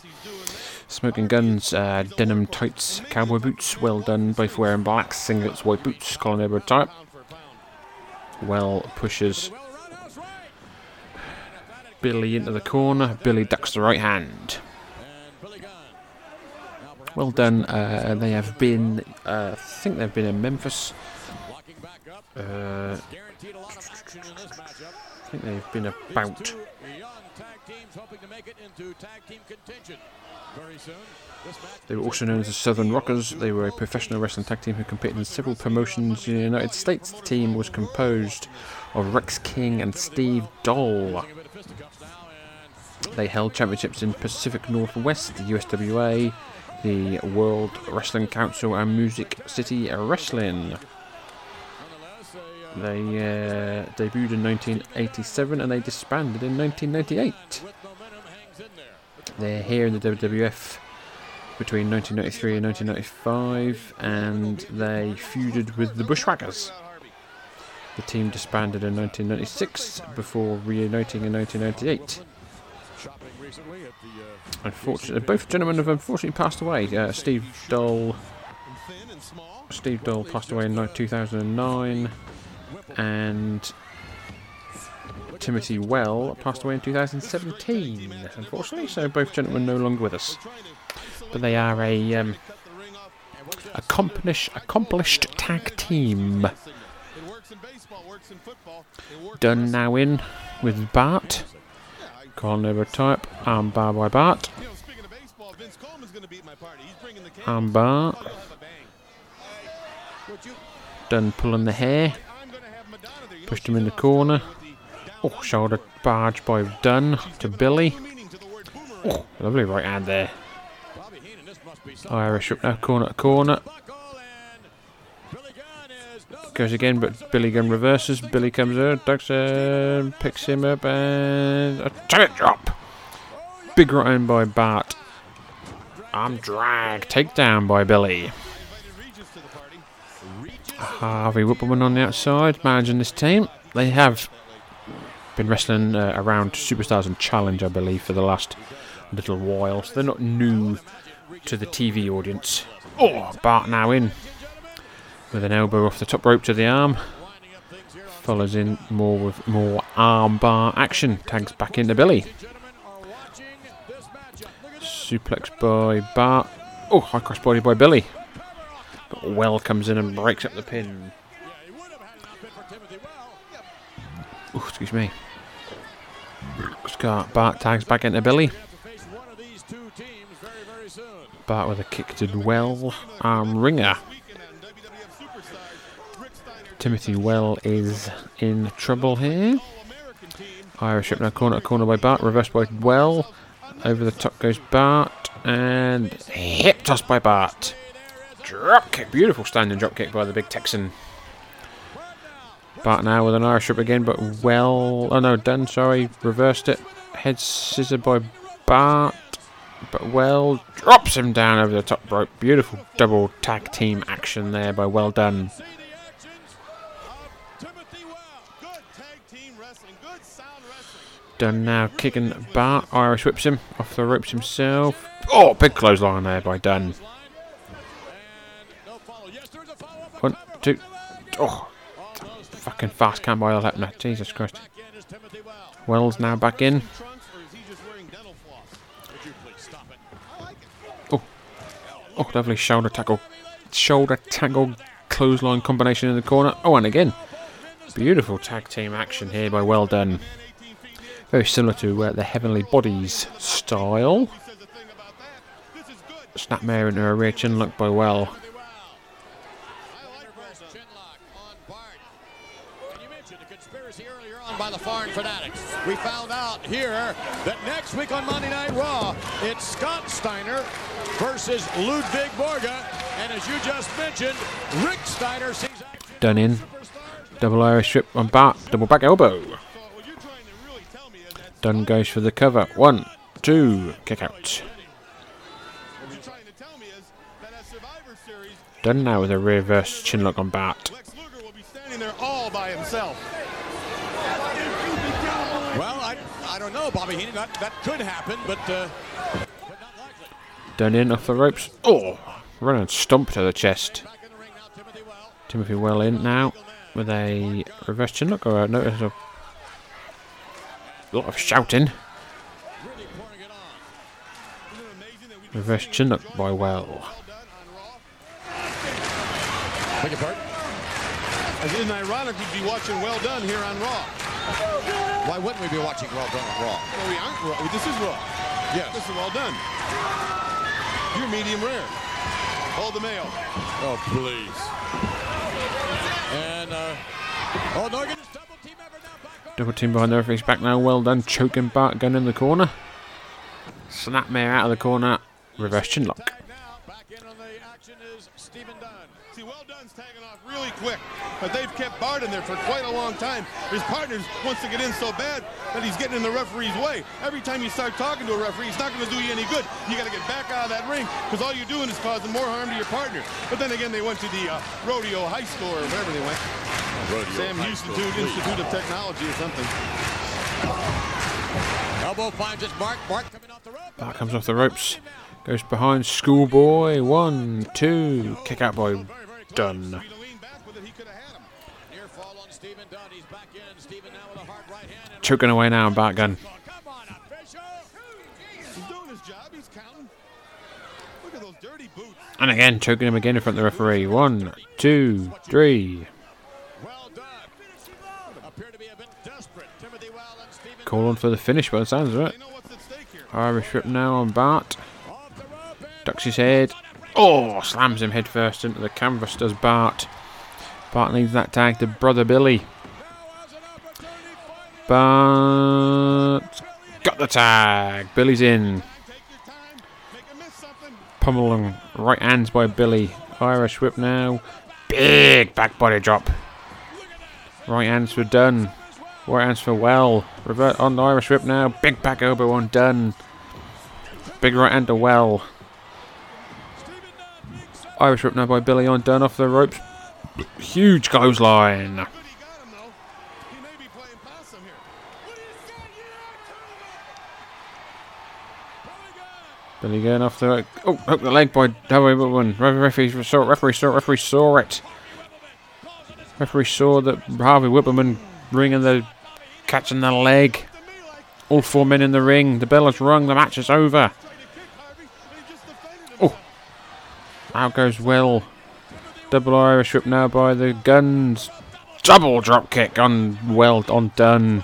Smoking Gunns, uh, denim tights, cowboy boots, Well Dunn, both wearing black singlets, white boots, collar over type. Well pushes Billy into the corner. Billy ducks the right hand. Well done. Uh, they have been, uh, I think they've been in Memphis. Uh, I think they've been about. They were also known as the Southern Rockers. They were a professional wrestling tag team who competed in several promotions in the United States. The team was composed of Rex King and Steve Doll. They held championships in Pacific Northwest, the USWA, the World Wrestling Council, and Music City Wrestling. They uh, debuted in 1987 and they disbanded in 1998. They're here in the WWF between 1993 and 1995 and they feuded with the Bushwhackers. The team disbanded in 1996 before reuniting in 1998. Unfortunately, both gentlemen have unfortunately passed away. Uh, Steve Doll, Steve Doll passed away in 2009, and Timothy Well passed away in 2017. Unfortunately, so both gentlemen no longer with us. But they are a um, accomplished, accomplished tag team. Done now in with Bart. Colin over type. Armbar by Bart. Armbar. Done pulling the hair. Pushed him in the corner. Oh, shoulder barge by Dunn to Billy. Oh, lovely right hand there. Irish up now, corner to corner. Goes again, but Billy Gunn reverses. Billy comes out, ducks in, picks him up, and a target drop. Big right hand by Bart. Arm drag, takedown by Billy. Harvey Wippleman on the outside, managing this team. They have been wrestling uh, around Superstars and Challenge, I believe, for the last little while, so they're not new to the TV audience. Oh, Bart now in with an elbow off the top rope to the arm. Follows in more with more arm bar action. Tags back into Billy. Suplex by Bart. Oh, high cross body by Billy. But Well comes in and breaks up the pin. Oh, excuse me. Scott Bart tags back into Billy. Bart with a kick to Well. Arm wringer. Timothy Well is in trouble here. Irish up now corner corner by Bart. Reversed by Well. Over the top goes Bart. And hip toss by Bart. Drop kick. Beautiful standing drop kick by the big Texan. Bart now with an Irish whip again, but well. Oh no, done, sorry. Reversed it. Head scissor by Bart. But well drops him down over the top rope. Beautiful double tag team action there by Well Dunn. Done now, kicking Bart. Irish whips him off the ropes himself. Oh, big clothesline there by Dunn. One, two. Oh, fucking fast count by Lepner. Jesus Christ. Wells now back in. Oh, oh, lovely shoulder tackle, shoulder tackle clothesline combination in the corner. Oh, and again, beautiful tag team action here by Well Dunn. Very similar to uh, the Heavenly Bodies style. Snapmare into a rear chin lock by Well. by the Foreign Fanatics. We found out here that next week on Monday Night Raw, it's Scott Steiner versus Ludwig Borga. And as you just mentioned, Rick Steiner sees Done in. Double Irish strip on back, double back elbow. Dunn goes for the cover. One, two, kick out. Dunn now with a reverse chinlock on Bart. Standing there all by himself. Well, I, I don't know, Bobby Heenan. That, that could happen, but uh, Dunn in off the ropes. Oh, run and stomp to the chest. Timothy well in now with a reverse chinlock. Or no, there's a lot of shouting. Reverse chinlock by Well. Beg your pardon? Isn't ironic we'd be watching Well Dunn here on Raw? Why wouldn't we be watching Well Dunn on Raw? Well, we aren't Raw. This is Raw. Yes. This is Well Done. You're medium rare. Hold the mail. Oh, please. And, uh, oh, no, again. Double team behind the referee's back now. Well Dunn. Choking Bart Gunn in the corner. Snapmare out of the corner. Reverse chinlock. See, Well Dunn's tagging off really quick, but they've kept Bart in there for quite a long time. His partner wants to get in so bad that he's getting in the referee's way. Every time you start talking to a referee, it's not going to do you any good. You got to get back out of that ring because all you're doing is causing more harm to your partner. But then again, they went to the uh, Rodeo High School or whatever they went. Rodeo Sam High Houston School. Institute of Technology or something. Elbow finds its mark. Mark coming off the rope. Bart comes off the ropes. Goes behind Schoolboy. One, two. Kick out by Dunn. Choking away now, Bart Gunn. He's doing his job. He's counting. Look at those dirty boots. And again, choking him again in front of the referee. One, two, three. Call on for the finish by the sounds of it. Irish whip now on Bart. Ducks his head. Oh, slams him head first into the canvas, does Bart. Bart leaves that tag to Brother Billy. But got the tag. Billy's in. Pummeling right hands by Billy. Irish whip now. Big back body drop. Right hands for Dunn. Right hands for Well. Revert on the Irish whip now. Big back elbow on. Big right hand to Well. Irish whip now by Billy on Dunn off the ropes. Huge clothesline. Billy going off the oh hook the leg by Howie Whitman. Referee saw it. Referee saw it. Referee saw it. Referee saw that Harvey Whipperman ringing the catching the leg. All four men in the ring. The bell has rung. The match is over. Oh, out goes Will. Double Irish whip now by the guns. Double drop kick on Well on Dunn.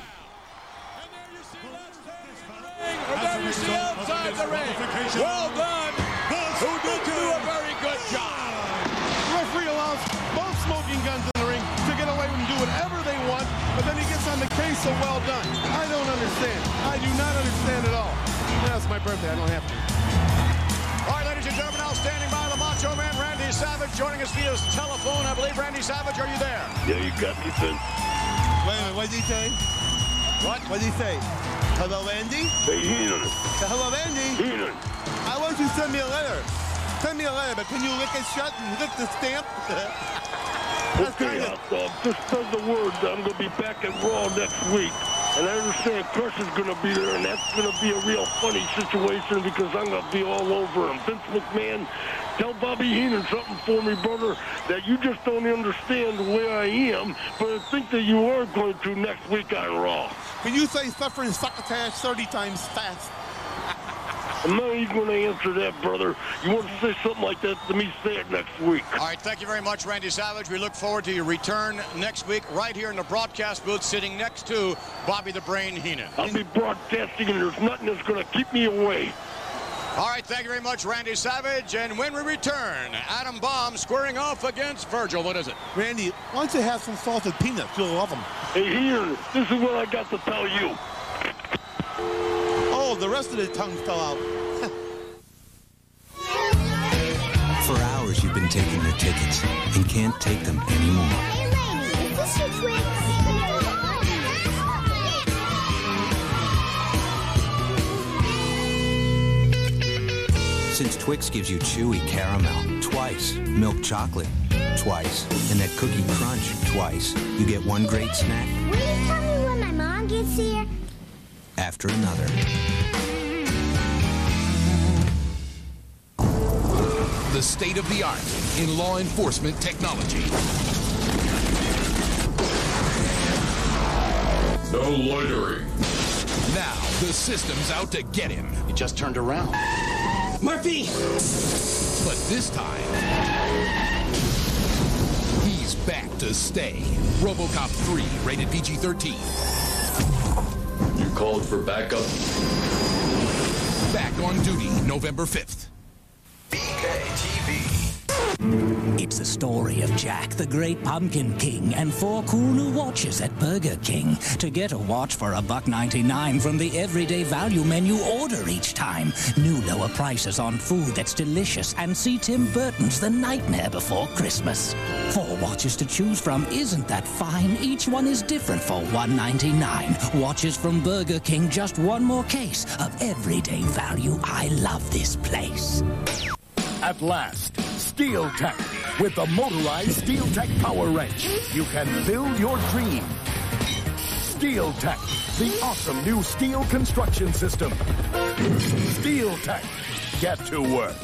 That's going to be a real funny situation because I'm going to be all over him. Vince McMahon, tell Bobby Heenan something for me, brother, that you just don't understand the way I am, but I think that you are going to next week on Raw. Can you say suffering succotash 30 times fast? I'm not even going to answer that, brother. You want to say something like that to me, say it next week. All right, thank you very much, Randy Savage. We look forward to your return next week, right here in the broadcast booth, sitting next to Bobby the Brain Heenan. I'll be broadcasting, and there's nothing that's going to keep me away. All right, thank you very much, Randy Savage. And when we return, Adam Bomb squaring off against Virgil. What is it? Randy, why don't you have some salted peanuts? You'll love them. Hey, here, this is what I got to tell you. Oh, the rest of the tongue fell out. For hours you've been taking their tickets and can't take them anymore. Since Twix gives you chewy caramel twice, milk chocolate twice, and that cookie crunch twice, you get one great snack Will you tell me when my mom gets here? After another. The state of the art in law enforcement technology. No loitering. Now, the system's out to get him. He just turned around. Murphy! But this time, he's back to stay. Robocop 3, rated PG 13. Called for backup? Back on duty November 5th. It's the story of Jack, the Great Pumpkin King, and four cool new watches at Burger King. To get a watch for a buck ninety-nine from the everyday value menu, order each time. New lower prices on food that's delicious, and see Tim Burton's The Nightmare Before Christmas. Four watches to choose from isn't that fine? Each one is different for one ninety-nine. Watches from Burger King, just one more case of everyday value. I love this place. At last, Steel Tech. With the motorized Steel Tech Power Wrench, you can build your dream. Steel Tech, the awesome new steel construction system. Steel Tech, get to work.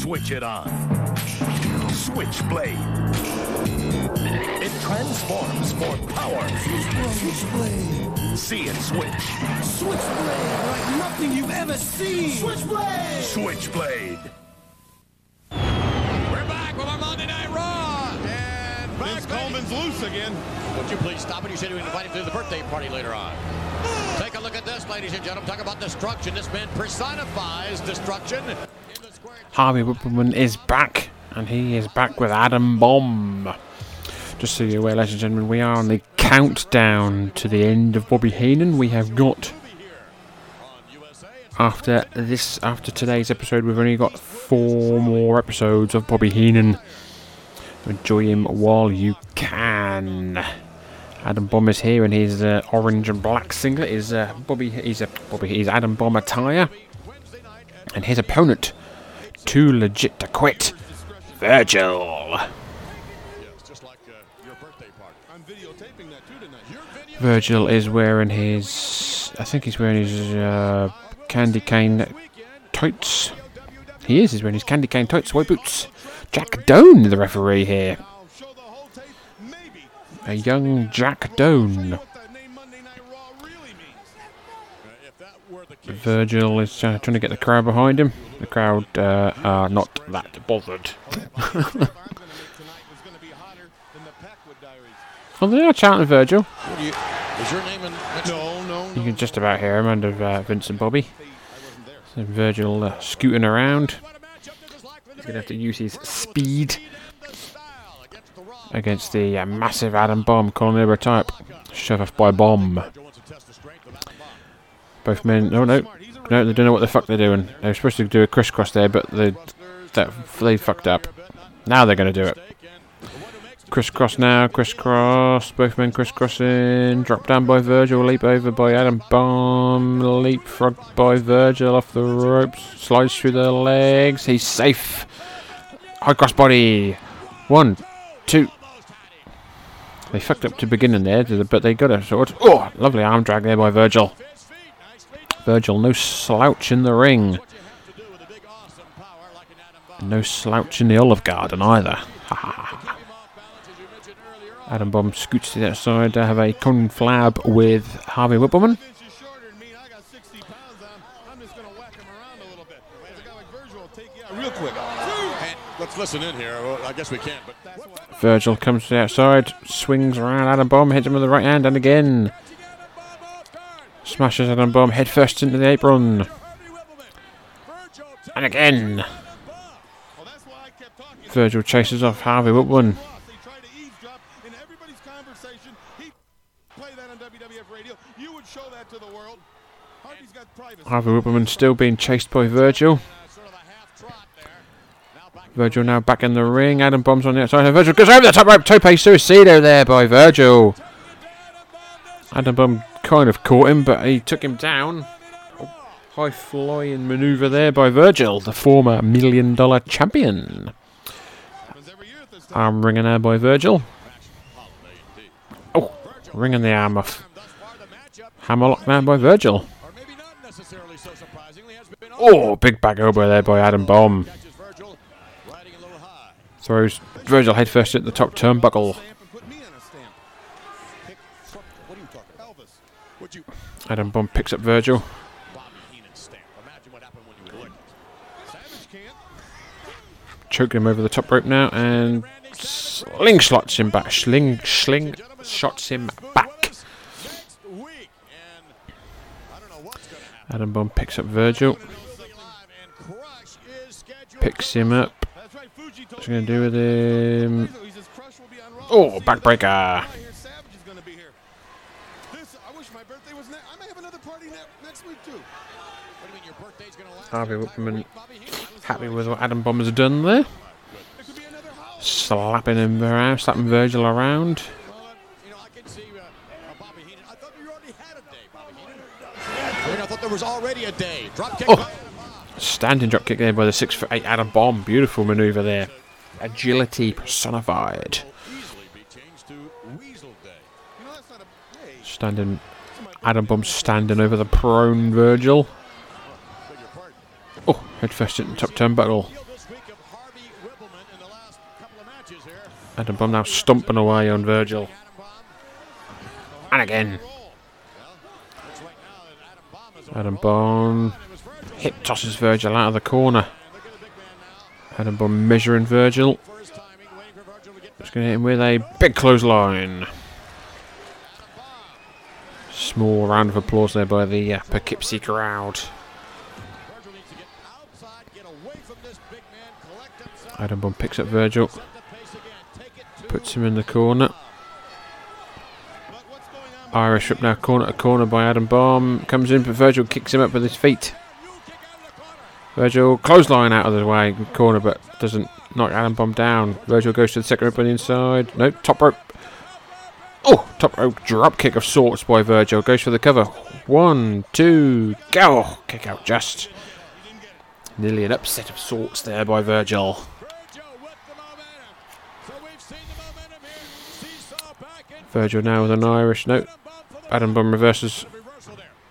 Switch it on. Switchblade. It transforms for power. Switchblade. See it switch. Switchblade, like nothing you've ever seen. Switchblade. Switchblade. Coleman's loose again. Would you please stop it? You said you would invite him to the birthday party later on. Take a look at this, ladies and gentlemen. Talk about destruction. This man personifies destruction. Harvey Wippleman is back, and he is back with Adam Bomb. Just so you're aware, ladies and gentlemen, we are on the countdown to the end of Bobby Heenan. We have got after this, after today's episode, we've only got four more episodes of Bobby Heenan. Enjoy him while you can. Adam Bomb is here in his uh, orange and black singlet. Is uh, Bobby? He's a Bobby. He's Adam Bomb attire, and his opponent, too legit to quit, Virgil. Virgil is wearing his. I think he's wearing his uh, candy cane tights. He is. He's wearing his candy cane tights, white boots. Jack Doan, the referee here. A young Jack Doan. Virgil is uh, trying to get the crowd behind him. The crowd uh, are not that bothered. well, they are chanting Virgil. You, can just about hear him under uh, Vince and Bobby. So Virgil uh, scooting around. He's going to have to use his speed against the uh, massive Adam Bomb, Colin type. Shove off by Bomb. Both men. No, no. No, they don't know what the fuck they're doing. They were supposed to do a crisscross there, but they, that, they fucked up. Now they're going to do it. Crisscross now, crisscross. Both men crisscrossing. Drop down by Virgil. Leap over by Adam Bomb. Leapfrog by Virgil off the ropes. Slides through the legs. He's safe. High cross body. One, two. They fucked up to begin beginning there, but they got a sword. Oh, lovely arm drag there by Virgil. Virgil, no slouch in the ring. No slouch in the Olive Garden either. Adam Bomb scoots to the outside to have a conflab with Harvey Wippleman. Real quick. Let's listen in here. Well, I guess we can't, but Virgil comes to the outside, swings around Adam Bomb, hits him with the right hand, and again. Smashes Adam Bomb head first into the apron. And again. Virgil chases off Harvey Wippleman. Harvey Wippleman still being chased by Virgil. Virgil now back in the ring. Adam bombs on the outside. Virgil goes over the top rope. Tope suicida there by Virgil. Adam Bomb kind of caught him, but he took him down. High flying maneuver there by Virgil, the former million dollar champion. Arm wringing there by Virgil. Oh, wringing the arm off. Hammerlock now by Virgil. Oh, big back elbow there by Adam Bomb. Throws Virgil headfirst at the top turnbuckle. Adam Bomb picks up Virgil. Choke him over the top rope now and slingshots him back. Sling, sling, shots him back. Adam Bomb picks up Virgil. Picks him up. What's he going to do with him? Oh, backbreaker. Harvey Wippleman happy with what Adam Bomb has done there. Slapping him around, slapping Virgil around. I thought there was already a day. Drop kick. Oh, standing drop kick there by the six foot eight Adam Bomb. Beautiful maneuver there. Agility personified. Standing, Adam Bomb standing over the prone Virgil. Oh, head first at the top turnbuckle. Adam Bomb now stomping away on Virgil. And again. Adam Bomb hip tosses Virgil out of the corner. Adam Bomb measuring Virgil. Just going to hit him with a big clothesline. Small round of applause there by the uh, Poughkeepsie crowd. Adam Bomb picks up Virgil. Puts him in the corner. Irish up now, corner to corner by Adam Bomb. Comes in, but Virgil kicks him up with his feet. Virgil clothesline out of the way corner, but doesn't knock Adam Bomb down. Virgil goes to the second rope on the inside. No, top rope. Oh, top rope drop kick of sorts by Virgil. Goes for the cover. One, two, go. Oh, kick out just. Nearly an upset of sorts there by Virgil. Virgil now with an Irish. No. Adam Bomb reverses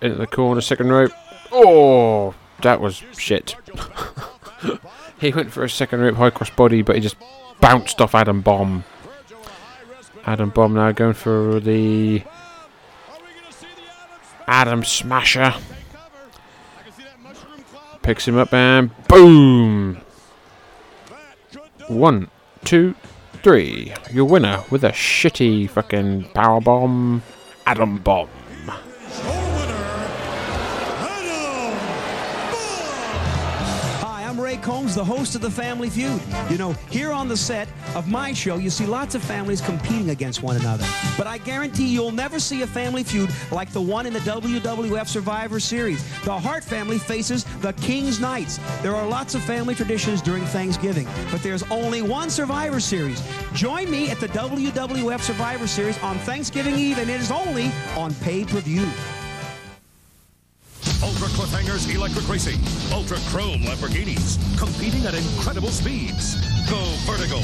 into the corner, second rope. Oh, that was shit. he went for a second rope high cross body, but he just bounced off Adam Bomb. Adam Bomb now going for the Adam Smasher. Picks him up and boom! One, two, three. Your winner with a shitty fucking power bomb, Adam Bomb. Combs, the host of The Family Feud. You know, here on the set of my show, you see lots of families competing against one another. But I guarantee you'll never see a family feud like the one in the WWF Survivor Series. The Hart family faces the King's Knights. There are lots of family traditions during Thanksgiving, but there's only one Survivor Series. Join me at the WWF Survivor Series on Thanksgiving Eve, and it is only on pay-per-view. Ultra Cliffhangers Electric Racing, Ultra Chrome Lamborghinis, competing at incredible speeds. Go vertical,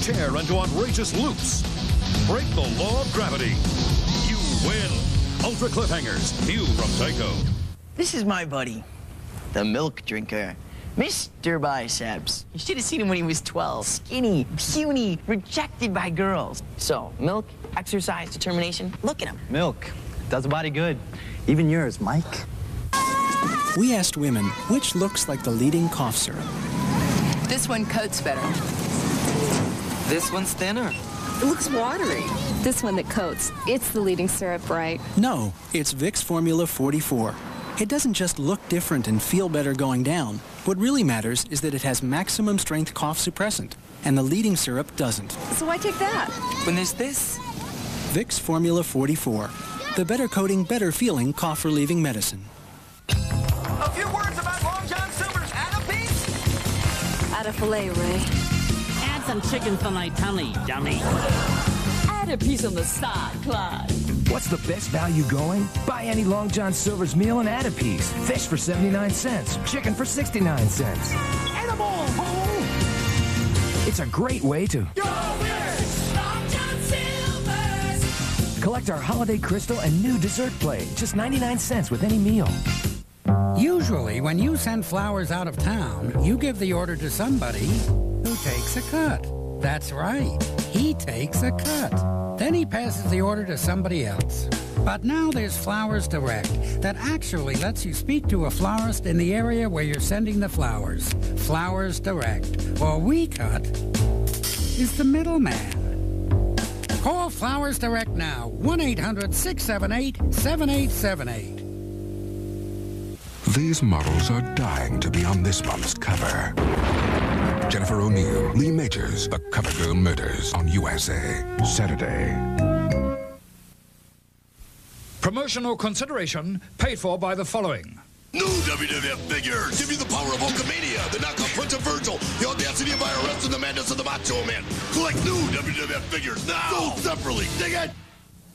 tear into outrageous loops, break the law of gravity. You win. Ultra Cliffhangers, new from Tyco. This is my buddy, the milk drinker. Mr. Biceps. You should have seen him when he was 12. Skinny, puny, rejected by girls. So, milk, exercise, determination. Look at him. Milk. Does the body good. Even yours, Mike. We asked women which looks like the leading cough syrup. This one coats better. This one's thinner. It looks watery. This one that coats. It's the leading syrup, right? No, it's Vicks Formula 44. It doesn't just look different and feel better going down. What really matters is that it has maximum strength cough suppressant, and the leading syrup doesn't. So why take that? When there's this, Vicks Formula 44. The better coating, better feeling cough relieving medicine. A few words about Long John Silver's Add a piece. Add a filet, Ray. Add some chicken fillet tummy, dummy. Add a piece on the side, Clyde. What's the best value going? Buy any Long John Silver's meal and add a piece. Fish for 79 cents. Chicken for 69 cents. Edible, It's a great way to collect our holiday crystal and new dessert plate. Just 99 cents with any meal. Usually, when you send flowers out of town, you give the order to somebody who takes a cut. That's right. He takes a cut. Then he passes the order to somebody else. But now there's Flowers Direct that actually lets you speak to a florist in the area where you're sending the flowers. Flowers Direct, or We Cut, is the middleman. Call Flowers Direct now, 1 800 678 7878. These models are dying to be on this month's cover. Jennifer O'Neill, Lee Majors, The Cover Girl Murders on USA. Saturday. Promotional consideration paid for by the following. New WWF figures give you the power of Hulkamania, the knockoff Prince of Virgil, the audacity of IRS, and the madness of the Macho Man. Collect new WWF figures now. Sold separately. Dig it?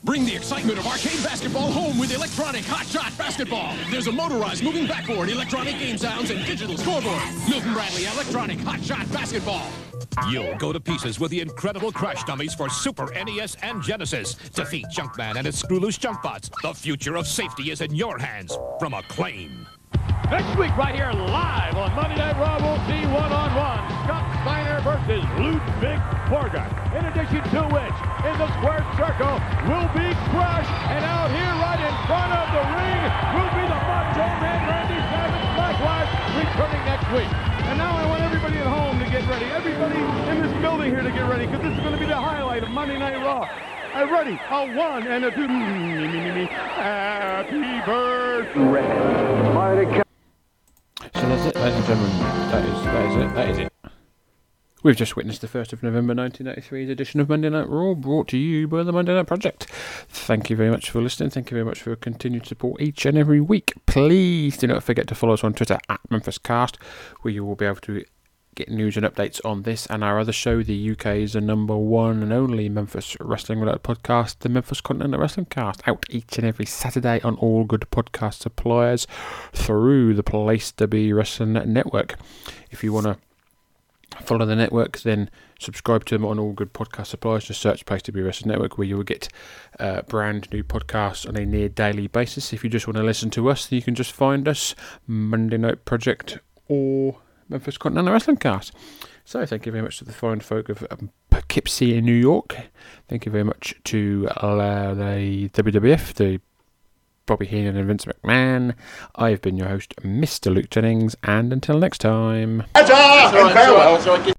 Bring the excitement of arcade basketball home with electronic Hot Shot Basketball. There's a motorized moving backboard, electronic game sounds, and digital scoreboard. Milton Bradley Electronic Hot Shot Basketball. You'll go to pieces with the incredible crash dummies for Super NES and Genesis. Defeat Junkman and his screw loose junk bots. The future of safety is in your hands from Acclaim. Next week, right here live on Monday Night Raw, we'll see one-on-one Scott Steiner versus Ludwig Borga. In addition to the square circle will be crushed. and out here right in front of the ring will be the Macho Man Randy Savage Blacklash returning next week. And now I want everybody at home to get ready. Everybody in this building here to get ready, because this is going to be the highlight of Monday Night Raw. Uh, ready, a one and a two. Happy birthday. Mighty So that's it, ladies and gentlemen. That is that is it. That is it. We've just witnessed the 1st of November 1983's edition of Monday Night Raw, brought to you by the Monday Night Project. Thank you very much for listening. Thank you very much for your continued support each and every week. Please do not forget to follow us on Twitter at MemphisCast, where you will be able to get news and updates on this and our other show, the UK's number one and only Memphis Wrestling Related podcast, the Memphis Continental Wrestling Cast, out each and every Saturday on all good podcast suppliers through the Place to Be Wrestling Network. If you want to follow the network, then subscribe to them on all good podcast suppliers. Just search Place to Be Wrestling Network, where you will get uh, brand new podcasts on a near daily basis. If you just want to listen to us, then you can just find us Monday Night Project or Memphis Continental Wrestling Cast. So thank you very much to the fine folk of um, Poughkeepsie in New York. Thank you very much to uh, the WWF, the Bobby Heenan and Vince McMahon. I've been your host, Mr. Luke Jennings, and until next time. Ta-ta and farewell.